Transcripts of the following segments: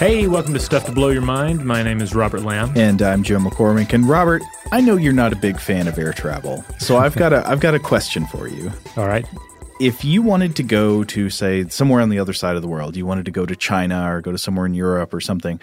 Hey, welcome to Stuff to Blow Your Mind. My name is Robert Lamb. And I'm Joe McCormick. And Robert, I know you're not a big fan of air travel, so I've got a I've got a question for you. All right. If you wanted to go to say somewhere on the other side of the world, you wanted to go to China or go to somewhere in Europe or something,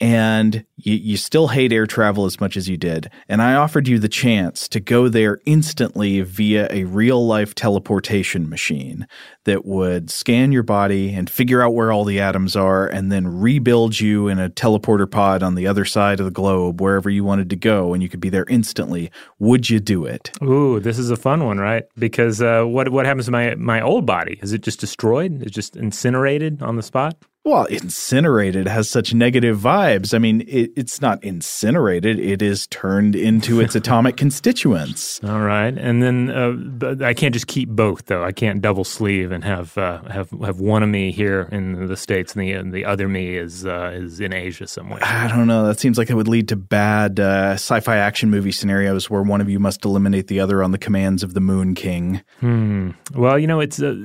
and you, you still hate air travel as much as you did. And I offered you the chance to go there instantly via a real life teleportation machine that would scan your body and figure out where all the atoms are and then rebuild you in a teleporter pod on the other side of the globe, wherever you wanted to go, and you could be there instantly. Would you do it? Ooh, this is a fun one, right? Because uh, what what happens to my my old body? Is it just destroyed? Is it just incinerated on the spot? Well, incinerated has such negative vibes. I mean, it, it's not incinerated; it is turned into its atomic constituents. All right, and then uh, I can't just keep both, though. I can't double sleeve and have uh, have have one of me here in the states, and the and the other me is uh, is in Asia somewhere. I don't know. That seems like it would lead to bad uh, sci-fi action movie scenarios where one of you must eliminate the other on the commands of the Moon King. Hmm. Well, you know, it's uh,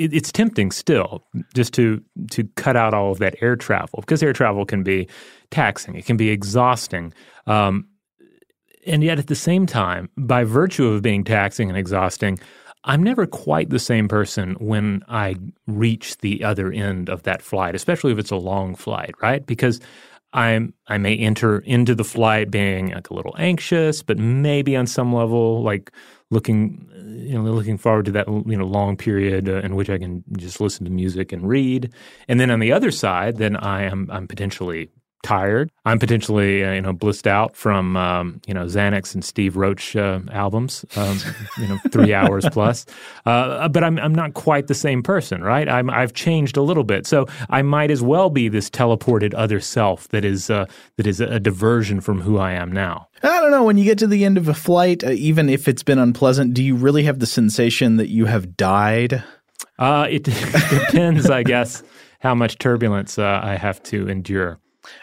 it, it's tempting still just to to cut out all of that air travel because air travel can be taxing. It can be exhausting. Um, and yet, at the same time, by virtue of being taxing and exhausting, I'm never quite the same person when I reach the other end of that flight, especially if it's a long flight, right? Because I'm I may enter into the flight being like a little anxious, but maybe on some level like looking you know looking forward to that you know long period uh, in which I can just listen to music and read. And then on the other side, then I am I'm potentially tired. I'm potentially uh, you know blissed out from um, you know Xanax and Steve Roach uh, albums, um, you know three hours plus. Uh, but I'm I'm not quite the same person, right? I'm I've changed a little bit, so I might as well be this teleported other self that is uh, that is a diversion from who I am now. I don't know. When you get to the end of a flight, uh, even if it's been unpleasant, do you really have the sensation that you have died? Uh, it depends, I guess, how much turbulence I have to endure.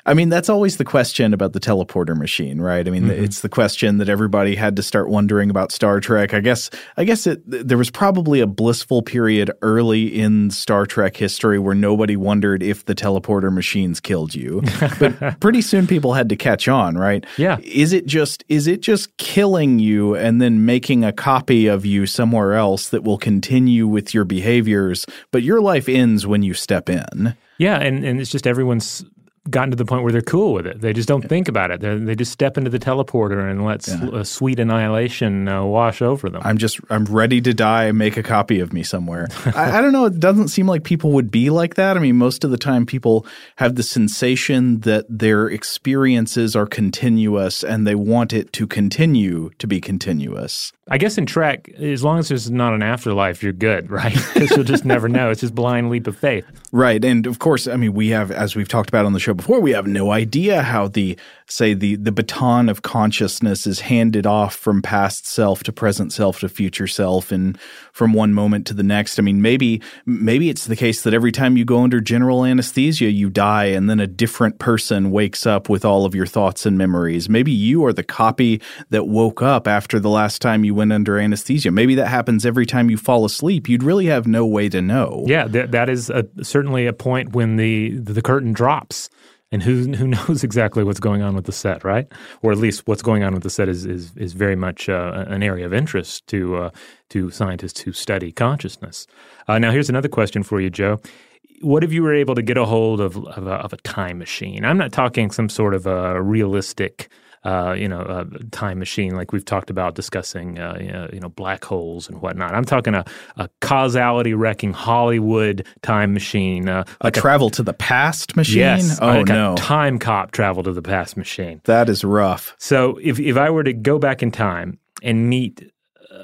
I mean, that's always the question about the teleporter machine, right? I mean, Mm-hmm. it's the question that everybody had to start wondering about Star Trek. I guess, I guess it, there was probably a blissful period early in Star Trek history where nobody wondered if the teleporter machines killed you. but pretty soon people had to catch on, right? Yeah. Is it just, is it just killing you and then making a copy of you somewhere else that will continue with your behaviors, but your life ends when you step in? Yeah, and, and it's just everyone's gotten to the point where they're cool with it. They just don't think about it. They they just step into the teleporter and let s- a sweet annihilation uh, wash over them. I'm just I'm ready to die. Make a copy of me somewhere. I, I don't know. It doesn't seem like people would be like that. I mean, most of the time, people have the sensation that their experiences are continuous and they want it to continue to be continuous. I guess in Trek, as long as there's not an afterlife, you're good, right? Because you'll just never know. It's just blind leap of faith. Right. And of course, I mean, we have, as we've talked about on the show before, we have no idea how the, say, the, the baton of consciousness is handed off from past self to present self to future self and from one moment to the next. I mean, maybe, maybe it's the case that every time you go under general anesthesia, you die and then a different person wakes up with all of your thoughts and memories. Maybe you are the copy that woke up after the last time you went under anesthesia. Maybe that happens every time you fall asleep. You'd really have no way to know. Yeah, that, is a, certainly a point when the the curtain drops, and who who knows exactly what's going on with the set, right? Or at least what's going on with the set is is is very much uh, an area of interest to uh, to scientists who study consciousness. Uh, now, here's another question for you, Joe. What if you were able to get a hold of of a, of a time machine? I'm not talking some sort of a realistic uh, you know, a time machine like we've talked about discussing, uh, you, know, black holes and whatnot. I'm talking a, a causality wrecking Hollywood time machine, uh, A travel to the past machine? yes, Oh like no. a time cop travel to the past machine. that is rough. So if if I were to go back in time and meet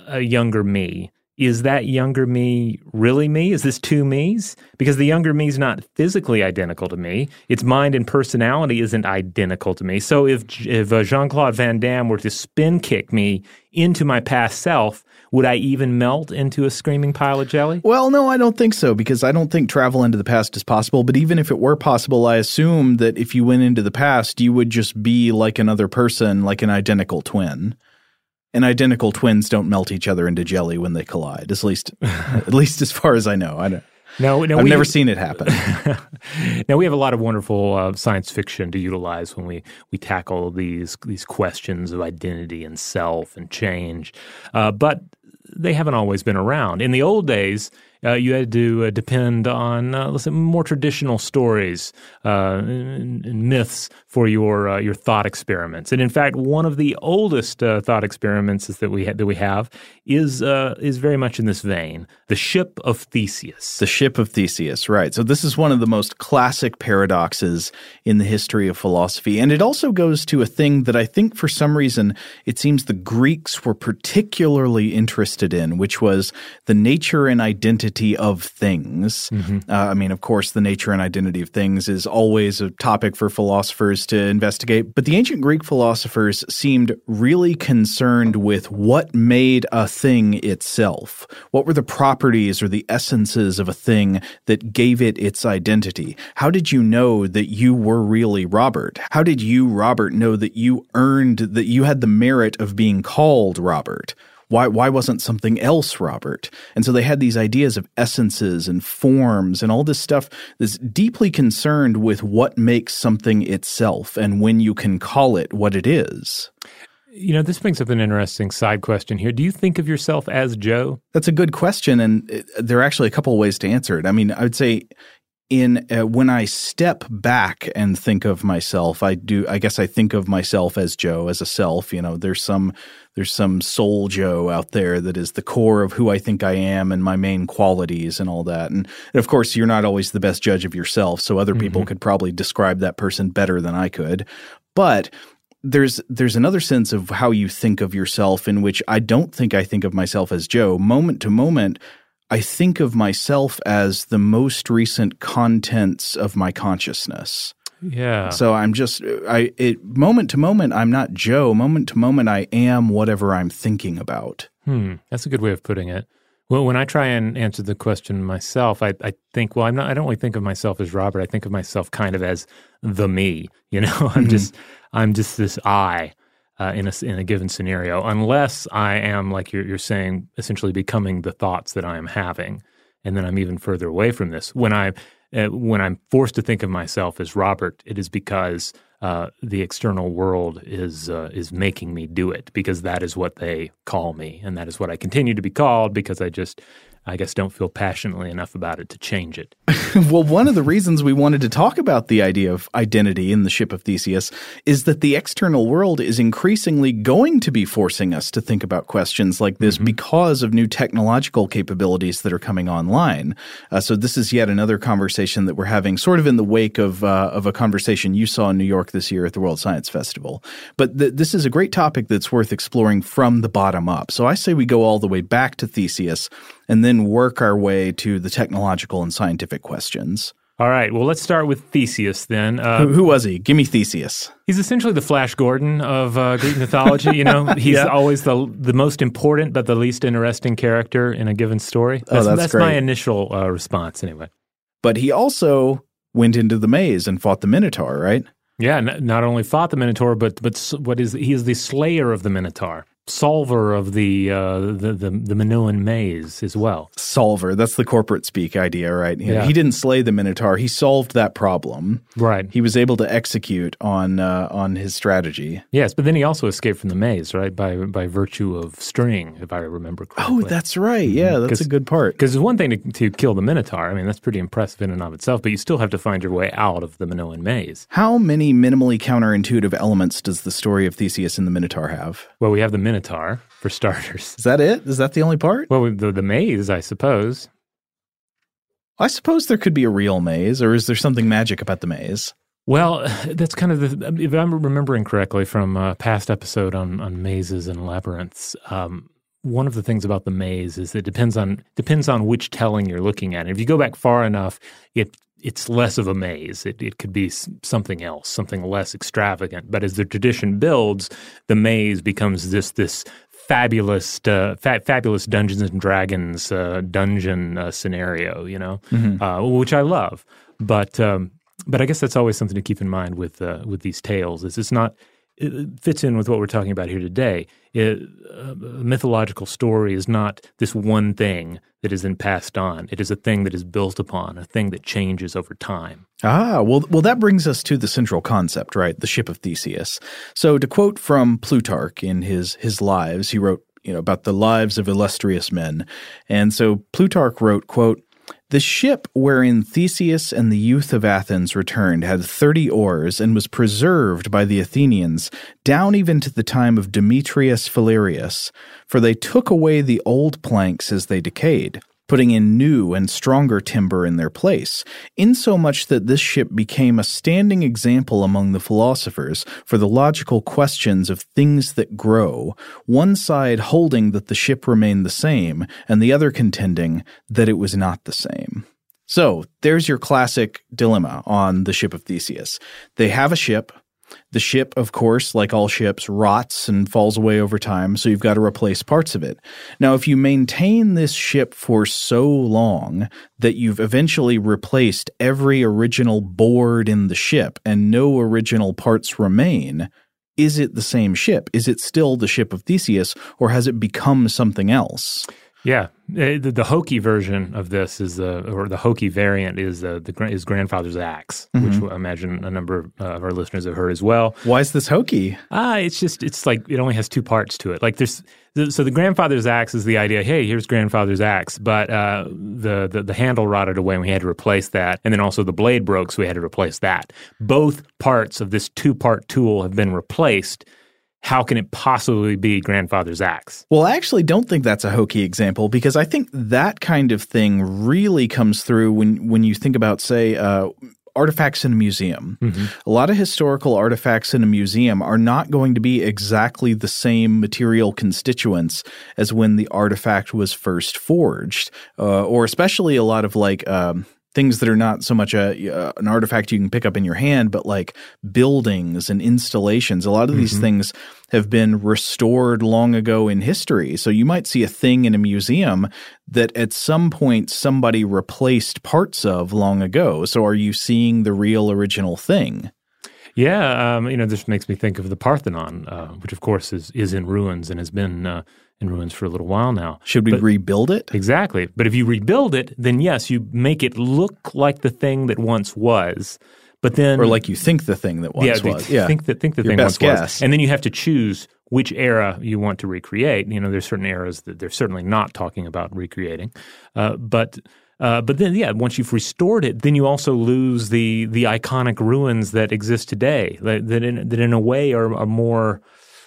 a younger me, is that younger me really me? Is this two me's? Because the younger me's not physically identical to me. Its mind and personality isn't identical to me. So if if uh, Jean Claude Van Damme were to spin kick me into my past self, would I even melt into a screaming pile of jelly? Well, no, I don't think so because I don't think travel into the past is possible. But even if it were possible, I assume that if you went into the past, you would just be like another person, like an identical twin. And identical twins don't melt each other into jelly when they collide. At least, at least as far as I know, I don't. No, no, I've we- never seen it happen. now we have a lot of wonderful uh, science fiction to utilize when we we tackle these these questions of identity and self and change, uh, but they haven't always been around. In the old days, uh, you had to uh, depend on uh, say more traditional stories uh, and, and myths for your uh, your thought experiments. And in fact, one of the oldest uh, thought experiments that we ha- that we have is is very much in this vein: the ship of Theseus. The ship of Theseus, right. So, this is one of the most classic paradoxes in the history of philosophy. And it also goes to a thing that I think for some reason it seems the Greeks were particularly interested in, which was the nature and identity of things. Uh, I mean, of course, the nature and identity of things is always a topic for philosophers to investigate. But the ancient Greek philosophers seemed really concerned with what made a thing itself. What were the properties or the essences of a thing that gave it its identity? How did you know that you were really Robert? How did you, Robert, know that you earned, that you had the merit of being called Robert? Why, why wasn't something else Robert? And so they had these ideas of essences and forms and all this stuff that's deeply concerned with what makes something itself and when you can call it what it is. You know, this brings up an interesting side question here. Do you think of yourself as Joe? That's a good question, and it, there are actually a couple of ways to answer it. I mean, I would say in uh, when I step back and think of myself, I do. I guess I think of myself as Joe, as a self. You know, there's some there's some soul Joe out there that is the core of who I think I am and my main qualities and all that. And, and of course, you're not always the best judge of yourself, so other people mm-hmm. could probably describe that person better than I could. But there's there's another sense of how you think of yourself in which I don't think I think of myself as Joe. Moment to moment, I think of myself as the most recent contents of my consciousness. Yeah. So I'm just I it moment to moment I'm not Joe. Moment to moment I am whatever I'm thinking about. Hmm, that's a good way of putting it. Well, when I try and answer the question myself, I, I think, well, I'm not. I don't really think of myself as Robert. I think of myself kind of as the me. You know, I'm mm-hmm. just, I'm just this I uh, in a in a given scenario, unless I am like you're, you're saying, essentially becoming the thoughts that I am having, and then I'm even further away from this. When I uh, when I'm forced to think of myself as Robert, it is because uh, the external world is uh, is making me do it because that is what they call me, and that is what I continue to be called because I just I guess don't feel passionately enough about it to change it. well, one of the reasons we wanted to talk about the idea of identity in the ship of Theseus is that the external world is increasingly going to be forcing us to think about questions like this mm-hmm. because of new technological capabilities that are coming online. Uh, so this is yet another conversation that we're having, sort of in the wake of uh, of a conversation you saw in New York this year at the World Science Festival. But th- this is a great topic that's worth exploring from the bottom up. So I say we go all the way back to Theseus and then work our way to the technological and scientific questions. All right. Well, let's start with Theseus then. Uh, who, who, was he? Give me Theseus. He's essentially the Flash Gordon of uh, Greek mythology. You know, he's yeah. always the the most important but the least interesting character in a given story. That's, oh, that's, that's my initial uh, response, anyway. But he also went into the maze and fought the Minotaur, right? Yeah, n- not only fought the Minotaur, but but what is he is the slayer of the Minotaur solver of the, uh, the the the Minoan maze as well. Solver, that's the corporate speak idea, right? yeah. He didn't slay the Minotaur; he solved that problem. Right. He was able to execute on uh, on his strategy. Yes, but then he also escaped from the maze, right? By by virtue of string, if I remember correctly. Oh, that's right. Yeah, that's a good part. Because it's one thing to, to kill the Minotaur. I mean, that's pretty impressive in and of itself. But you still have to find your way out of the Minoan maze. How many minimally counterintuitive elements does the story of Theseus and the Minotaur have? Well, we have the Minotaur for starters. Is that it? Is that the only part? Well, the, the maze, I suppose. I suppose there could be a real maze, or is there something magic about the maze? Well, that's kind of the. If I'm remembering correctly from a past episode on on mazes and labyrinths, um, one of the things about the maze is that it depends on depends on which telling you're looking at. And if you go back far enough, it it's less of a maze. It, it could be something else, something less extravagant. But as the tradition builds, the maze becomes this this fabulous uh, fa- fabulous Dungeons and Dragons uh, dungeon uh, scenario, you know, mm-hmm. Uh, which I love. But um, but I guess that's always something to keep in mind with uh, with these tales. Is it's not it fits in with what we're talking about here today. It, a mythological story is not this one thing that is then passed on. It is a thing that is built upon, a thing that changes over time. Ah, well, well, that brings us to the central concept, right? The ship of Theseus. So, to quote from Plutarch in his his Lives, he wrote, you know, about the lives of illustrious men, and so Plutarch wrote, quote. The ship wherein Theseus and the youth of Athens returned had thirty oars and was preserved by the Athenians down even to the time of Demetrius Phalereus, for they took away the old planks as they decayed putting in new and stronger timber in their place, insomuch that this ship became a standing example among the philosophers for the logical questions of things that grow, one side holding that the ship remained the same, and the other contending that it was not the same. So, there's your classic dilemma on the ship of Theseus. They have a ship, the ship, of course, like all ships, rots and falls away over time, so you've got to replace parts of it. Now, if you maintain this ship for so long that you've eventually replaced every original board in the ship and no original parts remain, is it the same ship? Is it still the ship of Theseus, or has it become something else? Yeah, uh, the, the hokey version of this is the, or the hokey variant is the, the his grandfather's axe, mm-hmm. which I imagine a number uh, of our listeners have heard as well. Why is this hokey? Ah, it's just it's like it only has two parts to it. Like there's so the grandfather's axe is the idea. Hey, here's grandfather's axe, but uh, the, the the handle rotted away, and we had to replace that. And then also the blade broke, so we had to replace that. Both parts of this two part tool have been replaced how can it possibly be grandfather's axe? Well, I actually don't think that's a hokey example because I think that kind of thing really comes through when when you think about, say, uh, artifacts in a museum. Mm-hmm. A lot of historical artifacts in a museum are not going to be exactly the same material constituents as when the artifact was first forged, uh, or especially a lot of like. Um, things that are not so much a uh, an artifact you can pick up in your hand, but like buildings and installations. A lot of these Mhm. things have been restored long ago in history. So you might see a thing in a museum that at some point somebody replaced parts of long ago. So are you seeing the real original thing? Yeah, um, you know, this makes me think of the Parthenon, uh, which of course is is in ruins and has been uh, in ruins for a little while now. Should we But- rebuild it? Exactly. But if you rebuild it, then yes, you make it look like the thing that once was. But then, Or like you think the thing that once yeah, was. Yeah. think that think the Your thing once was, and then you have to choose which era you want to recreate. You know, there's certain eras that they're certainly not talking about recreating, uh, but. Uh, but then, yeah, once you've restored it, then you also lose the the iconic ruins that exist today. That, that in that in a way are a more,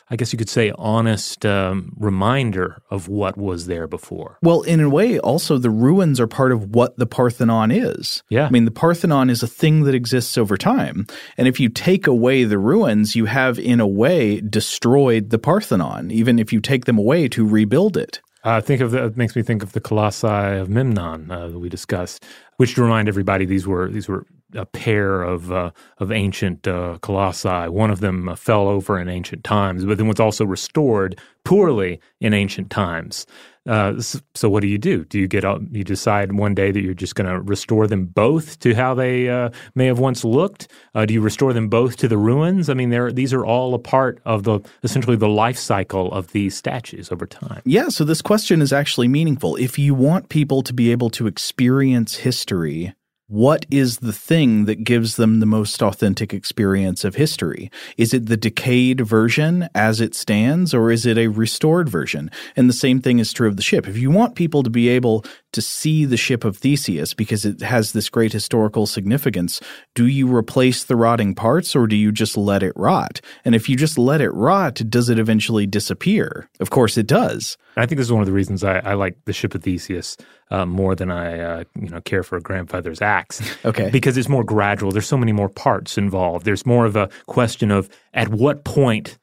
I guess you could say, honest um, reminder of what was there before. Well, in a way, also the ruins are part of what the Parthenon is. Yeah. I mean, the Parthenon is a thing that exists over time. And if you take away the ruins, you have, in a way, destroyed the Parthenon, even if you take them away to rebuild it. Uh, think of the, it makes me think of the colossi of Memnon uh, that we discussed, which to remind everybody these were these were a pair of uh, of ancient uh, colossi. One of them uh, fell over in ancient times, but then was also restored poorly in ancient times. Uh, so what do you do? Do you get up? You decide one day that you're just going to restore them both to how they uh, may have once looked. Do you restore them both to the ruins? I mean, these are all a part of the essentially the life cycle of these statues over time. Yeah, so this question is actually meaningful. If you want people to be able to experience history, what is the thing that gives them the most authentic experience of history? Is it the decayed version as it stands, or is it a restored version? And the same thing is true of the ship. If you want people to be able to see the ship of Theseus because it has this great historical significance, do you replace the rotting parts or do you just let it rot? And if you just let it rot, does it eventually disappear? Of course it does. I think this is one of the reasons I, I like the ship of Theseus uh, more than I uh, you know care for a grandfather's axe. Okay. because it's more gradual. There's so many more parts involved. There's more of a question of at what point.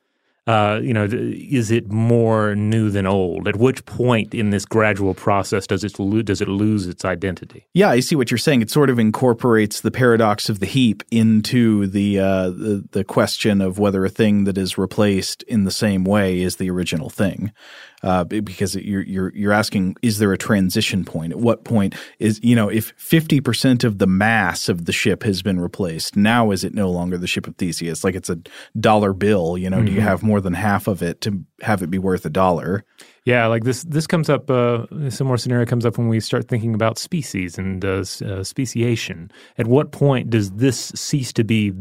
Uh, you know, is it more new than old? At which point in this gradual process does it lo- does it lose its identity? Yeah, I see what you're saying. It sort of incorporates the paradox of the heap into the uh, the, the question of whether a thing that is replaced in the same way is the original thing. Uh, because you're you're you're asking, is there a transition point? At what point is you know if fifty percent of the mass of the ship has been replaced, now is it no longer the ship of Theseus? Like it's a dollar bill. You know, do you have more than half of it to have it be worth a dollar? Yeah, like this. This comes up. Uh, a similar scenario comes up when we start thinking about species and uh, uh, speciation. At what point does this cease to be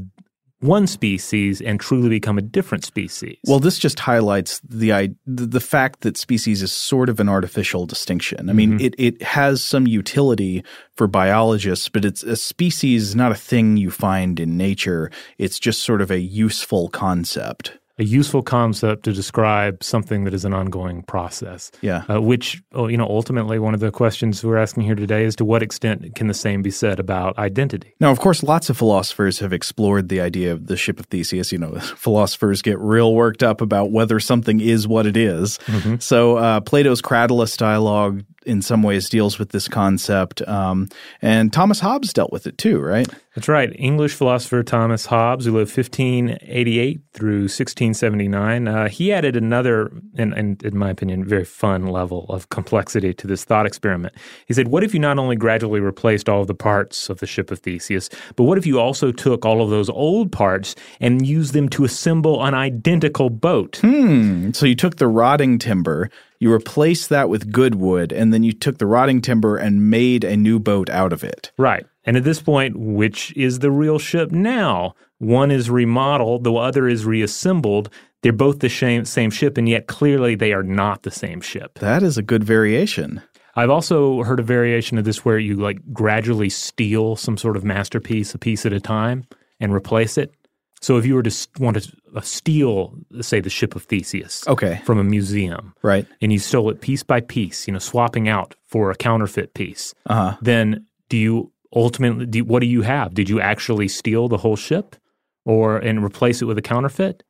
one species and truly become a different species? Well, this just highlights the the fact that species is sort of an artificial distinction. I mean, mm-hmm. it it has some utility for biologists, but it's a species is not a thing you find in nature. It's just sort of a useful concept. A useful concept to describe something that is an ongoing process. Yeah. Uh, which, oh, you know, ultimately, one of the questions we're asking here today is to what extent can the same be said about identity? Now, of course, lots of philosophers have explored the idea of the ship of Theseus. You know, philosophers get real worked up about whether something is what it is. So, uh, Plato's Cratylus dialogue in some ways deals with this concept. Um, and Thomas Hobbes dealt with it too, right? That's right. English philosopher Thomas Hobbes, who lived 1588 through 1679, uh, he added another, and, and in my opinion, very fun level of complexity to this thought experiment. He said, What if you not only gradually replaced all of the parts of the ship of Theseus, but what if you also took all of those old parts and used them to assemble an identical boat? Hmm. So you took the rotting timber, you replaced that with good wood, and then you took the rotting timber and made a new boat out of it. Right. And at this point, which is the real ship now? One is remodeled, the other is reassembled. They're both the same, same ship, and yet clearly they are not the same ship. That is a good variation. I've also heard a variation of this where you like gradually steal some sort of masterpiece a piece at a time and replace it. So if you were to want to uh, steal, say, the ship of Theseus Okay. from a museum, Right. and you stole it piece by piece, you know, swapping out for a counterfeit piece, Uh huh. then do you ultimately do, what do you have? Did you actually steal the whole ship, or and replace it with a counterfeit,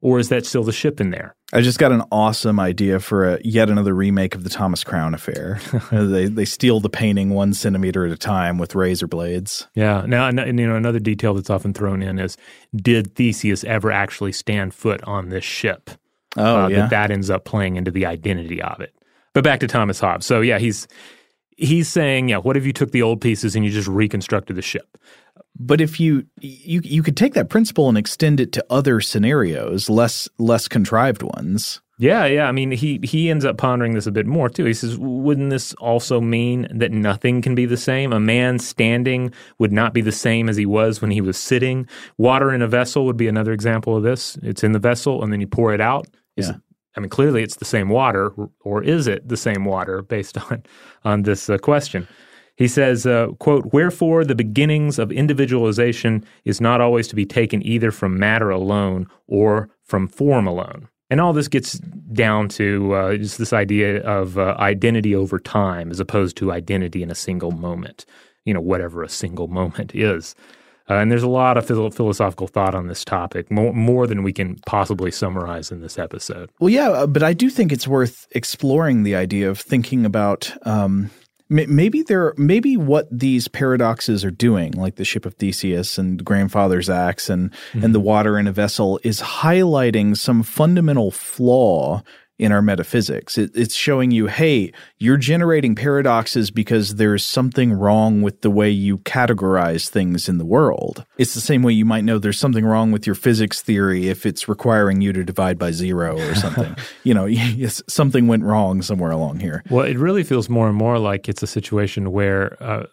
or is that still the ship in there? I just got an awesome idea for a, yet another remake of the Thomas Crown affair. they they steal the painting one centimeter at a time with razor blades. Yeah. Now, and, you know, another detail that's often thrown in is: Did Theseus ever actually stand foot on this ship? Oh, uh, yeah. That that ends up playing into the identity of it. But back to Thomas Hobbes. So yeah, he's he's saying, yeah, what if you took the old pieces and you just reconstructed the ship? But if you you you could take that principle and extend it to other scenarios, less less contrived ones. Yeah, yeah. I mean, he he ends up pondering this a bit more too. He says, wouldn't this also mean that nothing can be the same? A man standing would not be the same as he was when he was sitting. Water in a vessel would be another example of this. It's in the vessel, and then you pour it out. Is Yeah. it- I mean, clearly it's the same water, or is it the same water based on on this uh, question? He says, uh, quote, Wherefore the beginnings of individualization is not always to be taken either from matter alone or from form alone. And all this gets down to uh, just this idea of uh, identity over time as opposed to identity in a single moment, you know, whatever a single moment is. Uh, and there's a lot of philo- philosophical thought on this topic, more, more than we can possibly summarize in this episode. Well, yeah, uh, but I do think it's worth exploring the idea of thinking about um, maybe there, maybe what these paradoxes are doing, like the ship of Theseus and grandfather's axe and and the mm-hmm. water in a vessel, is highlighting some fundamental flaw in our metaphysics. It, it's showing you, hey, you're generating paradoxes because there's something wrong with the way you categorize things in the world. It's the same way you might know there's something wrong with your physics theory if it's requiring you to divide by zero or something. you know, yes, something went wrong somewhere along here. Well, it really feels more and more like it's a situation where uh,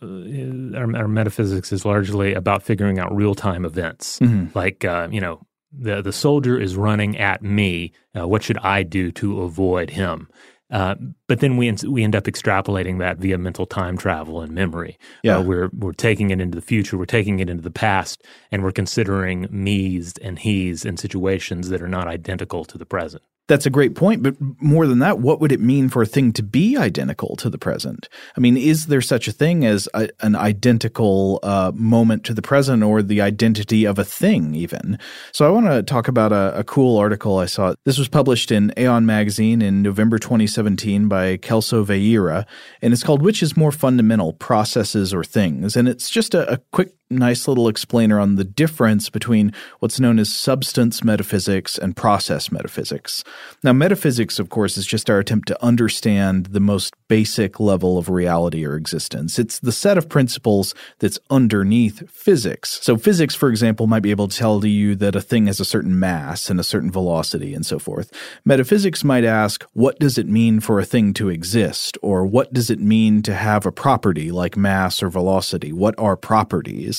our, our metaphysics is largely about figuring out real time events. Like, uh, you know, the, the soldier is running at me. Uh, what should I do to avoid him? Uh, but then we we end up extrapolating that via mental time travel and memory. Yeah. Uh, we're we're taking it into the future, we're taking it into the past, and we're considering me's and he's in situations that are not identical to the present. That's a great point, but more than that, what would it mean for a thing to be identical to the present? I mean, is there such a thing as a, an identical uh, moment to the present or the identity of a thing, even? So, I want to talk about a, a cool article I saw. This was published in Aeon Magazine in November 2017 by Kelso Vieira, and it's called Which is More Fundamental, Processes or Things? And it's just a, a quick nice little explainer on the difference between what's known as substance metaphysics and process metaphysics. Now, metaphysics, of course, is just our attempt to understand the most basic level of reality or existence. It's the set of principles that's underneath physics. So, physics, for example, might be able to tell you that a thing has a certain mass and a certain velocity and so forth. Metaphysics might ask, what does it mean for a thing to exist? Or what does it mean to have a property like mass or velocity? What are properties?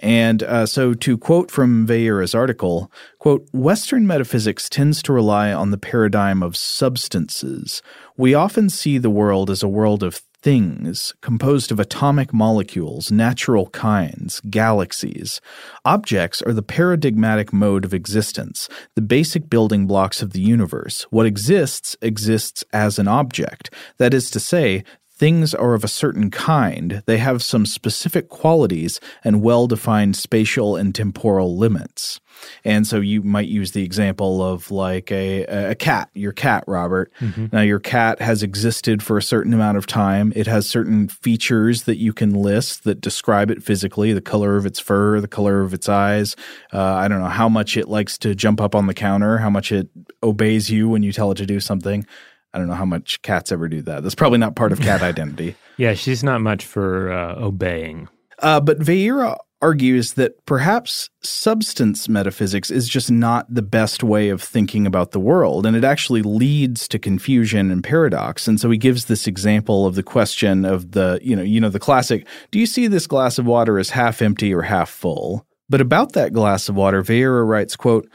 And uh, so, to quote from Vieira's article, quote, Western metaphysics tends to rely on the paradigm of substances. We often see the world as a world of things composed of atomic molecules, natural kinds, galaxies. Objects are the paradigmatic mode of existence, the basic building blocks of the universe. What exists exists as an object. That is to say, Things are of a certain kind. They have some specific qualities and well defined spatial and temporal limits. And so you might use the example of like a, a cat, your cat, Robert. Now, your cat has existed for a certain amount of time. It has certain features that you can list that describe it physically the color of its fur, the color of its eyes. Uh, I don't know how much it likes to jump up on the counter, how much it obeys you when you tell it to do something. I don't know how much cats ever do that. That's probably not part of cat identity. Yeah, she's not much for uh, obeying. Uh, but Vieira argues that perhaps substance metaphysics is just not the best way of thinking about the world, and it actually leads to confusion and paradox. And so he gives this example of the question of the, you know, you know, the classic, do you see this glass of water as half empty or half full? But about that glass of water, Vieira writes, quote,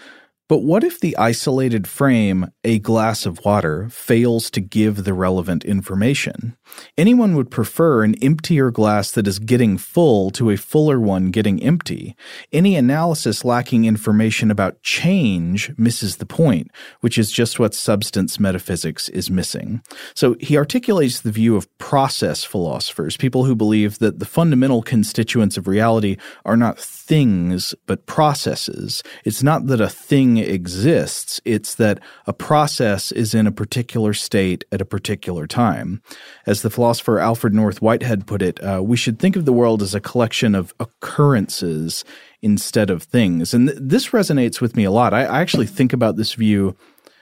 but what if the isolated frame, a glass of water, fails to give the relevant information? Anyone would prefer an emptier glass that is getting full to a fuller one getting empty. Any analysis lacking information about change misses the point, which is just what substance metaphysics is missing. So he articulates the view of process philosophers, people who believe that the fundamental constituents of reality are not things, but processes. It's not that a thing exists. It's that a process is in a particular state at a particular time. As the philosopher Alfred North Whitehead put it, uh, we should think of the world as a collection of occurrences instead of things. And th- this resonates with me a lot. I, I actually think about this view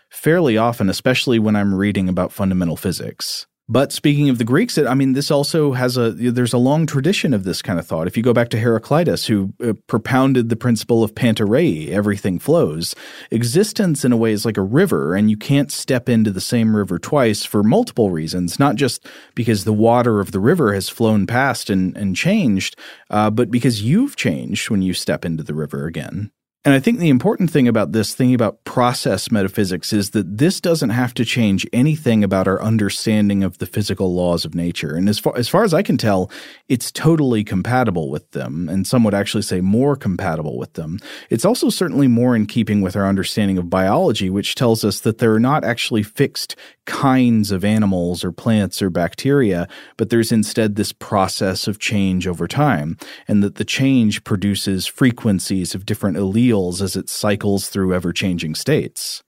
fairly often, especially when I'm reading about fundamental physics. But speaking of the Greeks, I mean, this also has a there's a long tradition of this kind of thought. If you go back to Heraclitus, who uh, propounded the principle of panta rhei, everything flows. Existence, in a way, is like a river, and you can't step into the same river twice for multiple reasons. Not just because the water of the river has flown past and, and changed, uh, but because you've changed when you step into the river again. And I think the important thing about this, thinking about process metaphysics, is that this doesn't have to change anything about our understanding of the physical laws of nature. And as far as, far as I can tell, it's totally compatible with them, and some would actually say more compatible with them. It's also certainly more in keeping with our understanding of biology, which tells us that there are not actually fixed kinds of animals or plants or bacteria, but there's instead this process of change over time, and that the change produces frequencies of different alleles as it cycles through ever changing states.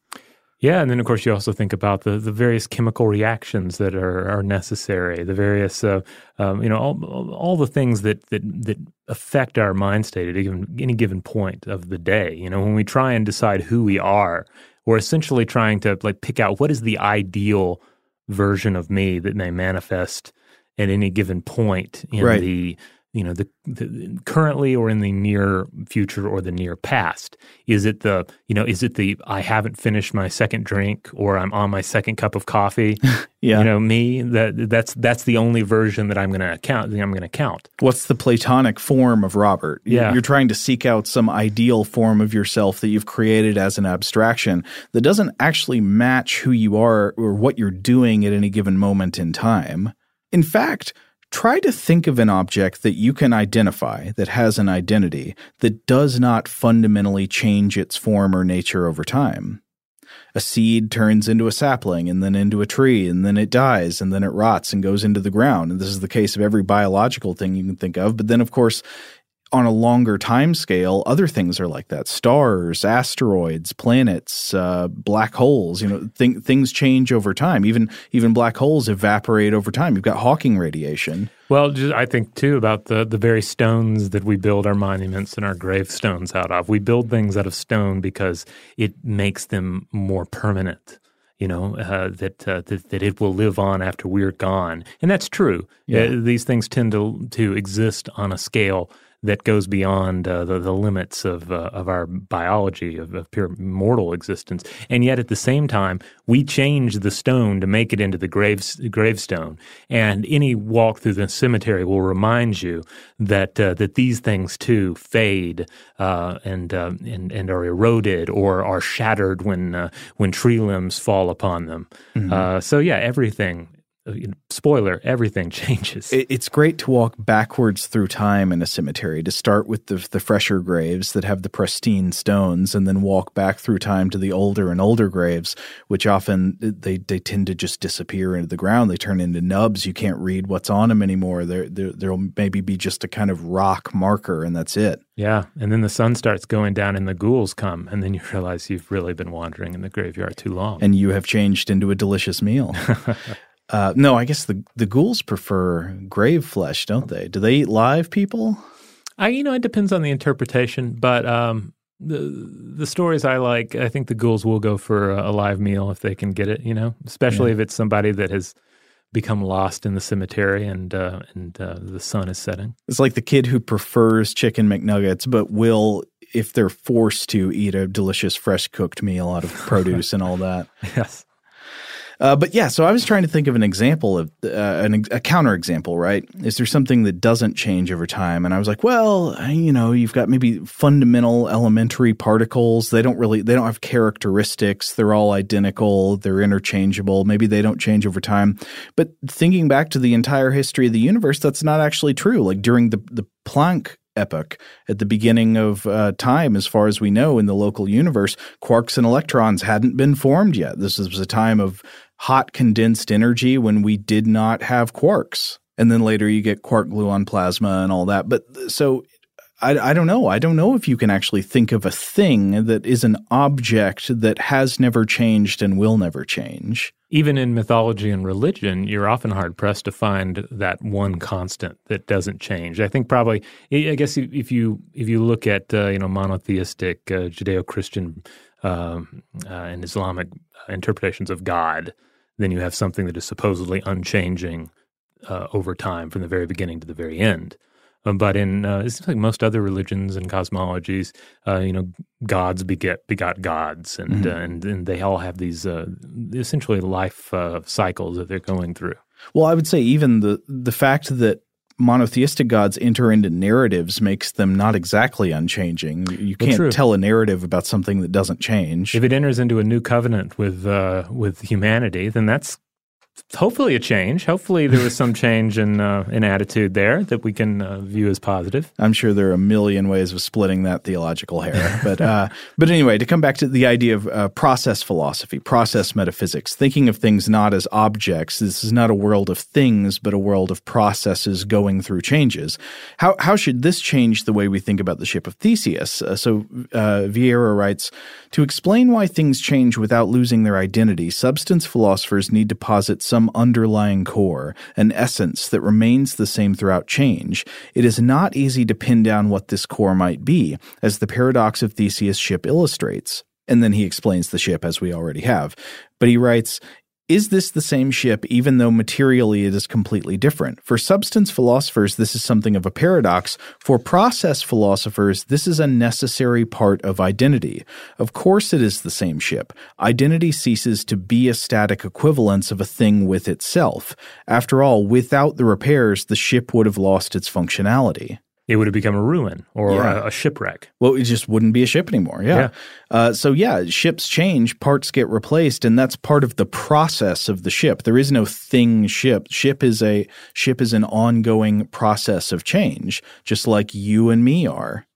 Yeah, and then of course you also think about the, the various chemical reactions that are, are necessary, the various uh, um, you know all, all the things that, that that affect our mind state at even, any given point of the day. You know, when we try and decide who we are, we're essentially trying to like pick out what is the ideal version of me that may manifest at any given point in right. the you know the, the, currently or in the near future or the near past? Is it the you know is it the i haven't finished my second drink or i'm on my second cup of coffee? Yeah. You know me that that's that's the only version that i'm going to count i'm going to count. What's the platonic form of robert? Yeah. you're trying to seek out some ideal form of yourself that you've created as an abstraction that doesn't actually match who you are or what you're doing at any given moment in time. In fact Try to think of an object that you can identify that has an identity that does not fundamentally change its form or nature over time. A seed turns into a sapling and then into a tree and then it dies and then it rots and goes into the ground. And this is the case of every biological thing you can think of. But then, of course, on a longer time scale, other things are like that: stars, asteroids, planets, uh, black holes. You know, th- things change over time. Even even black holes evaporate over time. You've got Hawking radiation. Well, just, I think too about the the very stones that we build our monuments and our gravestones out of. We build things out of stone because it makes them more permanent you know uh, that, uh, that, that it will live on after we're gone, and that's true. Yeah. Uh, these things tend to to exist on a scale that goes beyond uh, the, the limits of uh, of our biology of, of, pure mortal existence. And yet, at the same time, we change the stone to make it into the graves, gravestone. And any walk through the cemetery will remind you that uh, that these things too fade uh, and uh, and and are eroded or are shattered when uh, when tree limbs fall upon them. Mm-hmm. so yeah, everything Uh, spoiler, everything changes. It's great to walk backwards through time in a cemetery, to start with the, the fresher graves that have the pristine stones, and then walk back through time to the older and older graves, which often uh, they, they tend to just disappear into the ground. They turn into nubs. You can't read what's on them anymore. There, there, there'll maybe be just a kind of rock marker, and that's it. Yeah. And then the sun starts going down and the ghouls come, and then you realize you've really been wandering in the graveyard too long. And you have changed into a delicious meal. Uh, no, I guess the the ghouls prefer grave flesh, don't they? Do they eat live people? I, you know, it depends on the interpretation, but um, the the stories I like, I think the ghouls will go for a, a live meal if they can get it. You know, especially yeah. if it's somebody that has become lost in the cemetery and uh, and uh, the sun is setting. It's like the kid who prefers chicken McNuggets, but will, if they're forced to, eat a delicious fresh cooked meal out of produce and all that. Yes. Uh, but yeah, so I was trying to think of an example of uh, an, a counterexample, right? Is there something that doesn't change over time? And I was like, well, you know, you've got maybe fundamental elementary particles. They don't really, they don't have characteristics. They're all identical. They're interchangeable. Maybe they don't change over time. But thinking back to the entire history of the universe, that's not actually true. Like during the the Planck epoch. At the beginning of uh, time, as far as we know, in the local universe, quarks and electrons hadn't been formed yet. This was a time of hot condensed energy when we did not have quarks. And then later you get quark gluon plasma and all that. But so I, I don't know. I don't know if you can actually think of a thing that is an object that has never changed and will never change. Even in mythology and religion, you're often hard pressed to find that one constant that doesn't change. I think probably, I guess, if you if you look at uh, you know monotheistic uh, Judeo-Christian um, uh, and Islamic interpretations of God, then you have something that is supposedly unchanging uh, over time from the very beginning to the very end. Um, but in uh, it seems like most other religions and cosmologies, uh, you know, gods beget begot gods, and mm-hmm. uh, and, and they all have these uh, essentially life uh, cycles that they're going through. Well, I would say even the the fact that monotheistic gods enter into narratives makes them not exactly unchanging. You can't tell a narrative about something that doesn't change. If it enters into a new covenant with uh, with humanity, then that's hopefully a change. Hopefully there was some change in uh, in attitude there that we can uh, view as positive. I'm sure there are a million ways of splitting that theological hair, but uh, but anyway, to come back to the idea of uh, process philosophy, process metaphysics, thinking of things not as objects. This is not a world of things, but a world of processes going through changes. How how should this change the way we think about the ship of Theseus? Uh, so uh, Vieira writes to explain why things change without losing their identity. Substance philosophers need to posit some underlying core, an essence that remains the same throughout change, it is not easy to pin down what this core might be, as the paradox of Theseus' ship illustrates. And then he explains the ship as we already have. But he writes, is this the same ship, even though materially it is completely different? For substance philosophers, this is something of a paradox. For process philosophers, this is a necessary part of identity. Of course, it is the same ship. Identity ceases to be a static equivalence of a thing with itself. After all, without the repairs, the ship would have lost its functionality it would have become a ruin or yeah. a, a, shipwreck. Well, it just wouldn't be a ship anymore. Yeah. yeah. Uh, so, yeah, ships change, parts get replaced, and that's part of the process of the ship. There is no thing ship. Ship is a ship is an ongoing process of change, just like you and me are.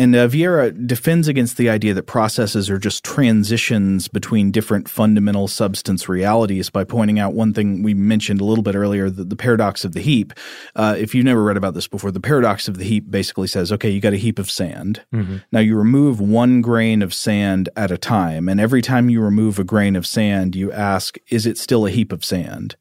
And uh, Vieira defends against the idea that processes are just transitions between different fundamental substance realities by pointing out one thing we mentioned a little bit earlier the, the paradox of the heap. Uh, if you've never read about this before, the paradox of the heap basically says okay, you got a heap of sand. Mm-hmm. Now you remove one grain of sand at a time. And every time you remove a grain of sand, you ask, is it still a heap of sand?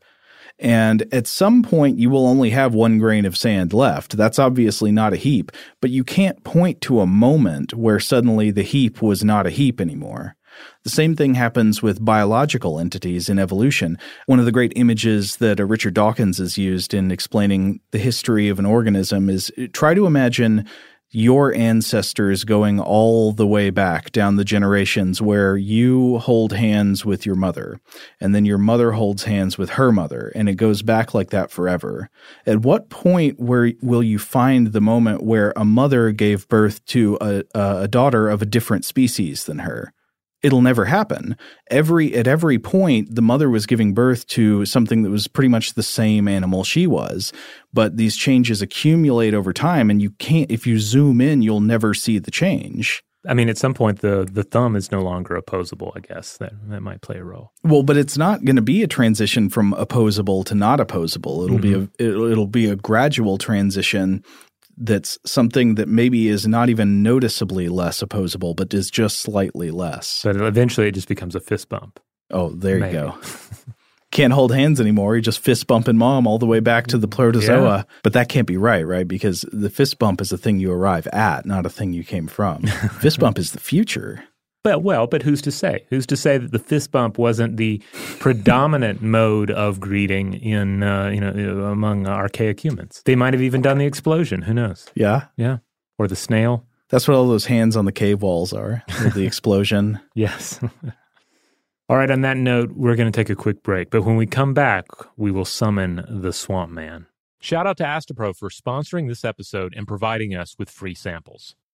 And at some point, you will only have one grain of sand left. That's obviously not a heap, but you can't point to a moment where suddenly the heap was not a heap anymore. The same thing happens with biological entities in evolution. One of the great images that uh, Richard Dawkins has used in explaining the history of an organism is try to imagine your ancestors going all the way back down the generations where you hold hands with your mother and then your mother holds hands with her mother and it goes back like that forever. At what point where will you find the moment where a mother gave birth to a, a daughter of a different species than her? It'll never happen. Every at every point the mother was giving birth to something that was pretty much the same animal she was, but these changes accumulate over time and you can't if you zoom in you'll never see the change. I mean, at some point, the the thumb is no longer opposable. I guess that that might play a role. Well, but it's not going to be a transition from opposable to not opposable. It'll mm-hmm. be a it'll, it'll be a gradual transition that's something that maybe is not even noticeably less opposable, but is just slightly less. But eventually it just becomes a fist bump. Oh, there maybe. you go. can't hold hands anymore. You just fist bumping mom all the way back to the protozoa. Yeah. But that can't be right, right? Because the fist bump is a thing you arrive at, not a thing you came from. fist bump is the future. But well, but who's to say? Who's to say that the fist bump wasn't the predominant mode of greeting in uh, you know among archaic humans? They might have even done the explosion. Who knows? Yeah, yeah, or the snail. That's what all those hands on the cave walls are. the explosion. yes. all right. On that note, we're going to take a quick break, but when we come back, we will summon the Swamp Man. Shout out to Astepro for sponsoring this episode and providing us with free samples.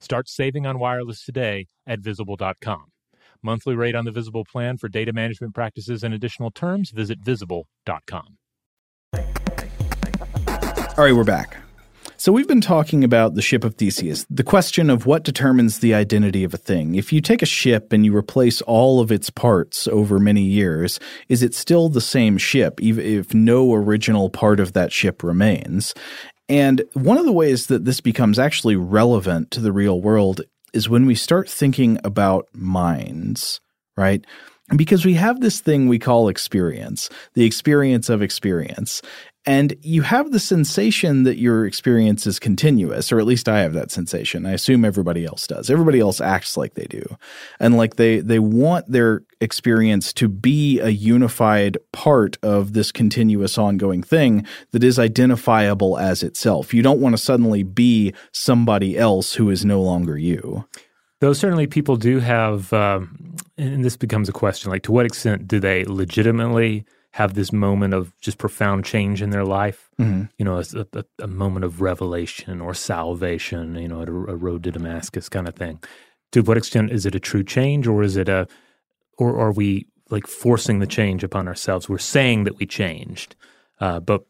Start saving on wireless today at visible.com. Monthly rate on the Visible plan for data management practices and additional terms, visit visible.com. All right, we're back. So we've been talking about the ship of Theseus, the question of what determines the identity of a thing. If you take a ship and you replace all of its parts over many years, is it still the same ship, even if no original part of that ship remains? And one of the ways that this becomes actually relevant to the real world is when we start thinking about minds, right? Because we have this thing we call experience, the experience of experience. And you have the sensation that your experience is continuous, or at least I have that sensation. I assume everybody else does. Everybody else acts like they do. And like they they want their experience to be a unified part of this continuous ongoing thing that is identifiable as itself. You don't want to suddenly be somebody else who is no longer you. Though certainly people do have, um, and this becomes a question like to what extent do they legitimately have this moment of just profound change in their life? Mm-hmm. You know, a, a, a, moment of revelation or salvation, you know, a, a road to Damascus kind of thing. To what extent is it a true change or is it a, or are we like forcing the change upon ourselves? We're saying that we changed, uh, but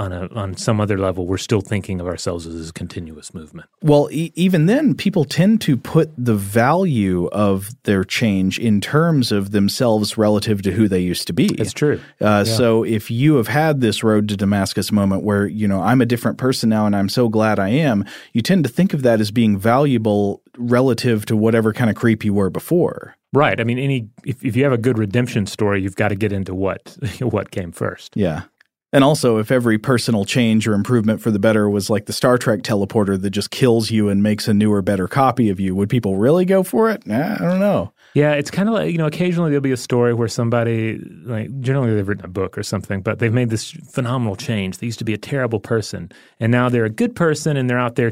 on a on some other level, we're still thinking of ourselves as a continuous movement. Well, e- even then, people tend to put the value of their change in terms of themselves relative to who they used to be. That's true. Uh, yeah. So if you have had this road to Damascus moment where you know I'm a different person now and I'm so glad I am, you tend to think of that as being valuable relative to whatever kind of creep you were before. Right. I mean, any if, if you have a good redemption story, you've got to get into what what came first. Yeah. And also, if every personal change or improvement for the better was like the Star Trek teleporter that just kills you and makes a newer, better copy of you, would people really go for it? Nah, I don't know. Yeah, it's kind of like, you know, occasionally there'll be a story where somebody, like, generally they've written a book or something, but they've made this phenomenal change. They used to be a terrible person, and now they're a good person and they're out there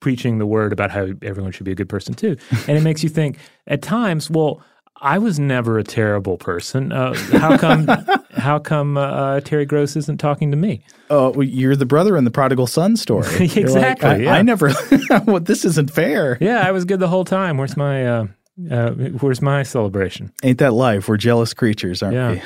preaching the word about how everyone should be a good person too. And it makes you think at times, well, I was never a terrible person. Uh, how come? how come uh, uh, Terry Gross isn't talking to me? Oh, well, you're the brother in the prodigal son story. exactly. Like, I, yeah. I, never. well, this isn't fair. Yeah, I was good the whole time. Where's my uh, uh, Where's my celebration? Ain't that life? We're jealous creatures, aren't yeah. we?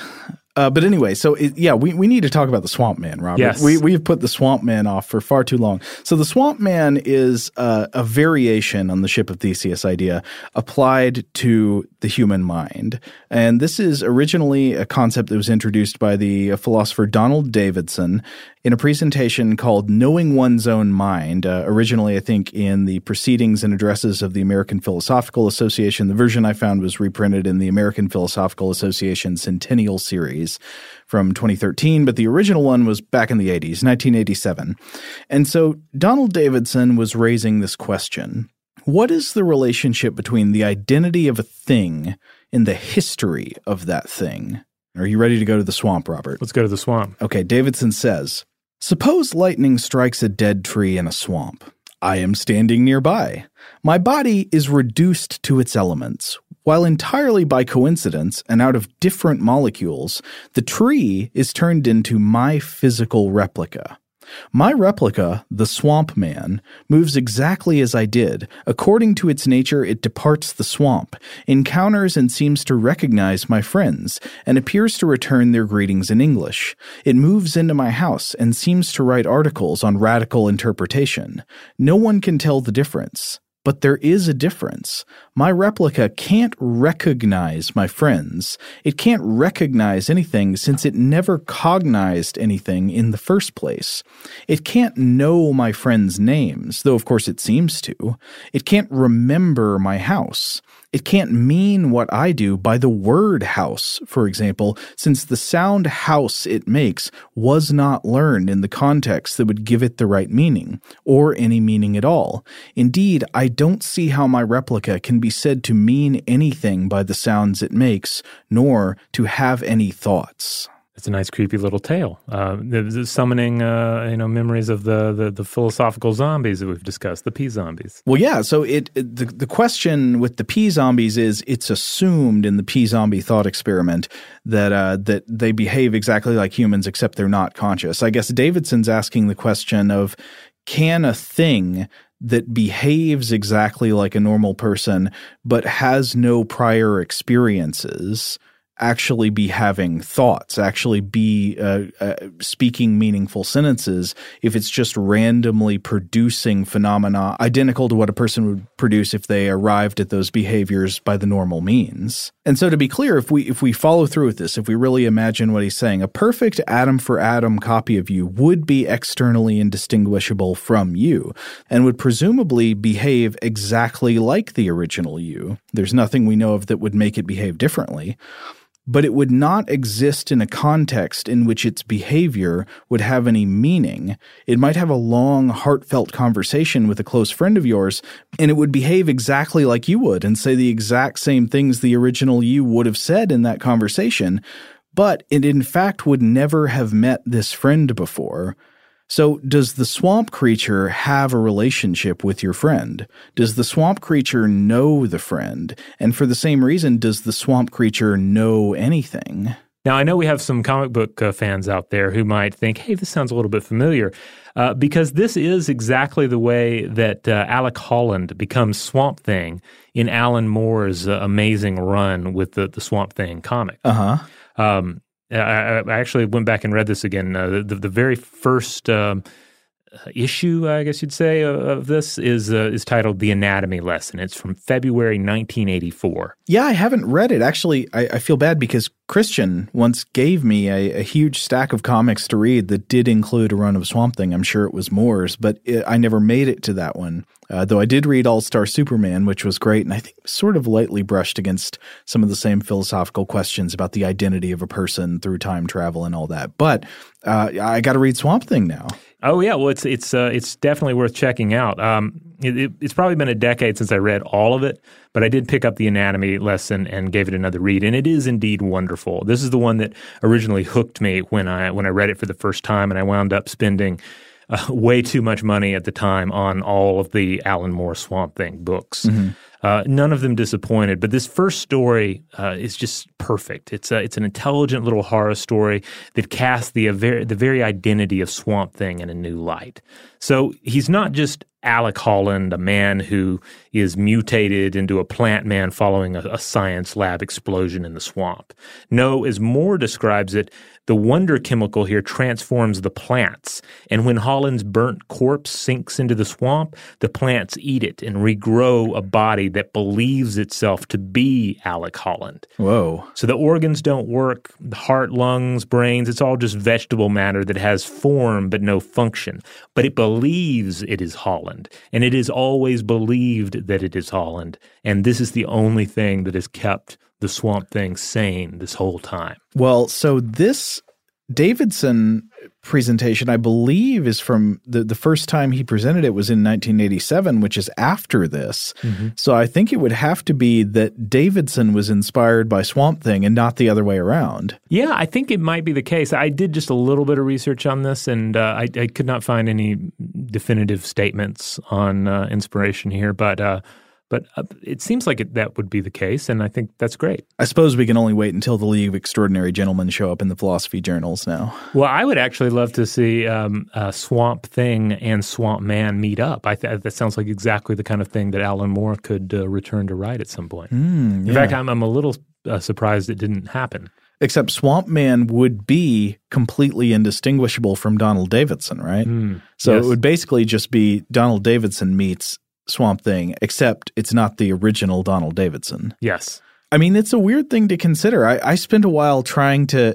Uh, but anyway, so it, yeah, we, we need to talk about the Swamp Man, Robert. Yes. We, we've put the Swamp Man off for far too long. So the Swamp Man is uh, a variation on the ship of Theseus idea applied to the human mind. And this is originally a concept that was introduced by the philosopher Donald Davidson in a presentation called Knowing One's Own Mind. Uh, originally, I think, in the Proceedings and Addresses of the American Philosophical Association. The version I found was reprinted in the American Philosophical Association Centennial Series from 2013, but the original one was back in the 80s, 1987. And so Donald Davidson was raising this question What is the relationship between the identity of a thing and the history of that thing? Are you ready to go to the swamp, Robert? Let's go to the swamp. Okay, Davidson says Suppose lightning strikes a dead tree in a swamp. I am standing nearby. My body is reduced to its elements. While entirely by coincidence and out of different molecules, the tree is turned into my physical replica. My replica, the Swamp Man, moves exactly as I did. According to its nature, it departs the swamp, encounters and seems to recognize my friends, and appears to return their greetings in English. It moves into my house and seems to write articles on radical interpretation. No one can tell the difference. But there is a difference. My replica can't recognize my friends. It can't recognize anything since it never cognized anything in the first place. It can't know my friends' names, though of course it seems to. It can't remember my house. It can't mean what I do by the word house, for example, since the sound house it makes was not learned in the context that would give it the right meaning, or any meaning at all. Indeed, I don't see how my replica can be said to mean anything by the sounds it makes, nor to have any thoughts. It's a nice, creepy little tale. Uh, summoning, uh, you know, memories of the, the, the philosophical zombies that we've discussed, the P zombies. Well, yeah. So it, it, the the question with the P zombies is it's assumed in the P zombie thought experiment that uh, that they behave exactly like humans, except they're not conscious. I guess Davidson's asking the question of can a thing that behaves exactly like a normal person but has no prior experiences actually be having thoughts, actually be uh, uh, speaking meaningful sentences if it's just randomly producing phenomena identical to what a person would produce if they arrived at those behaviors by the normal means. And so to be clear, if we if we follow through with this, if we really imagine what he's saying, a perfect atom for atom copy of you would be externally indistinguishable from you and would presumably behave exactly like the original you. There's nothing we know of that would make it behave differently but it would not exist in a context in which its behavior would have any meaning. It might have a long, heartfelt conversation with a close friend of yours, and it would behave exactly like you would and say the exact same things the original you would have said in that conversation, but it in fact would never have met this friend before. So, does the swamp creature have a relationship with your friend? Does the swamp creature know the friend? And for the same reason, does the swamp creature know anything? Now, I know we have some comic book uh, fans out there who might think, hey, this sounds a little bit familiar, uh, because this is exactly the way that uh, Alec Holland becomes Swamp Thing in Alan Moore's uh, amazing run with the, the Swamp Thing comic. Uh huh. Um, I, I, actually went back and read this again. Uh, the, the, very first um, issue, I guess you'd say, of this is uh, is titled "The Anatomy Lesson." It's from February 1984. Yeah, I haven't read it. Actually, I, I feel bad because Christian once gave me a, a, huge stack of comics to read that did include a run of Swamp Thing. I'm sure it was Moore's, but it, I never made it to that one. Uh, though I did read All Star Superman, which was great, and I think sort of lightly brushed against some of the same philosophical questions about the identity of a person through time travel and all that. But uh, I got to read Swamp Thing now. Oh yeah, well it's it's uh, it's definitely worth checking out. Um, it, it, it's probably been a decade since I read all of it, but I did pick up the anatomy lesson and gave it another read, and it is indeed wonderful. This is the one that originally hooked me when I when I read it for the first time, and I wound up spending uh, way too much money at the time on all of the Alan Moore Swamp Thing books. Mm-hmm. Uh, none of them disappointed, but this first story uh, is just perfect. It's a, it's an intelligent little horror story that casts the the very identity of Swamp Thing in a new light. So he's not just Alec Holland, a man who is mutated into a plant man following a, a, science lab explosion in the swamp. No, as Moore describes it, the wonder chemical here transforms the plants. And when Holland's burnt corpse sinks into the swamp, the plants eat it and regrow a body that believes itself to be Alec Holland. Whoa. So the organs don't work the heart, lungs, brains, it's all just vegetable matter that has form but no function. But it believes it is Holland, and it is always believed that it is Holland. And this is the only thing that has kept the Swamp Thing sane this whole time. Well, so this Davidson presentation, I believe, is from the, the first time he presented it was in 1987, which is after this. Mm-hmm. So I think it would have to be that Davidson was inspired by Swamp Thing and not the other way around. Yeah, I think it might be the case. I did just a little bit of research on this, and uh, I, I, could not find any definitive statements on uh, inspiration here, but. Uh, but uh, it seems like it, that would be the case, and I think that's great. I suppose we can only wait until the League of Extraordinary Gentlemen show up in the philosophy journals now. Well, I would actually love to see um, uh, Swamp Thing and Swamp Man meet up. I th- that sounds like exactly the kind of thing that Alan Moore could uh, return to write at some point. Mm, yeah. In fact, I'm, I'm a little uh, surprised it didn't happen. Except Swamp Man would be completely indistinguishable from Donald Davidson, right? Mm, so yes. it would basically just be Donald Davidson meets Swamp Thing, except it's not the original Donald Davidson. Yes. I mean, it's a weird thing to consider. I, I spent a while trying to.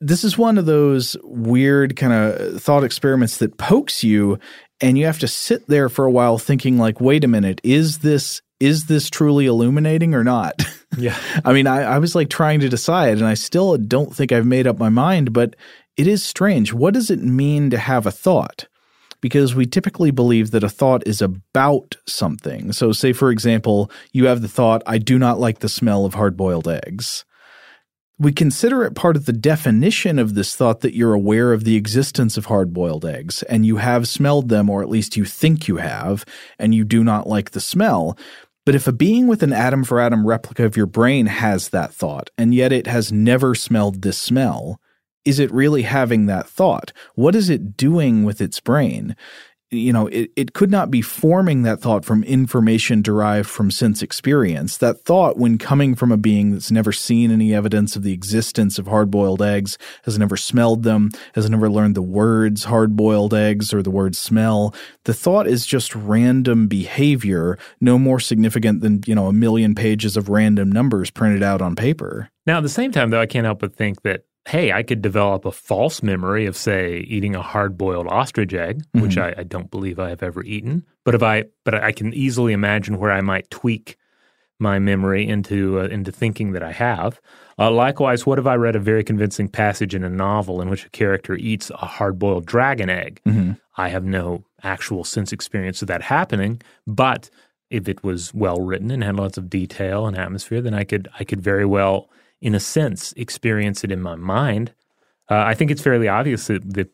This is one of those weird kind of thought experiments that pokes you, and you have to sit there for a while thinking, like, wait a minute, is this is this truly illuminating or not? Yeah. I mean, I, I was like trying to decide, and I still don't think I've made up my mind, but it is strange. What does it mean to have a thought? Because we typically believe that a thought is about something. So, say, for example, you have the thought, I do not like the smell of hard boiled eggs. We consider it part of the definition of this thought that you're aware of the existence of hard boiled eggs and you have smelled them, or at least you think you have, and you do not like the smell. But if a being with an atom for atom replica of your brain has that thought, and yet it has never smelled this smell, is it really having that thought? What is it doing with its brain? You know, it, it could not be forming that thought from information derived from sense experience. That thought, when coming from a being that's never seen any evidence of the existence of hard boiled eggs, has never smelled them, has never learned the words hard boiled eggs or the word smell, the thought is just random behavior, no more significant than, you know, a million pages of random numbers printed out on paper. Now, at the same time, though, I can't help but think that hey, I could develop a false memory of, say, eating a hard-boiled ostrich egg, mm-hmm. which I, I, don't believe I have ever eaten. But if I, but I can easily imagine where I might tweak my memory into uh, into thinking that I have. Uh, likewise, what if I read a very convincing passage in a novel in which a character eats a hard-boiled dragon egg? Mm-hmm. I have no actual sense experience of that happening, but if it was well written and had lots of detail and atmosphere, then I could I could very well in a sense, experience it in my mind. Uh, I think it's fairly obvious that, that,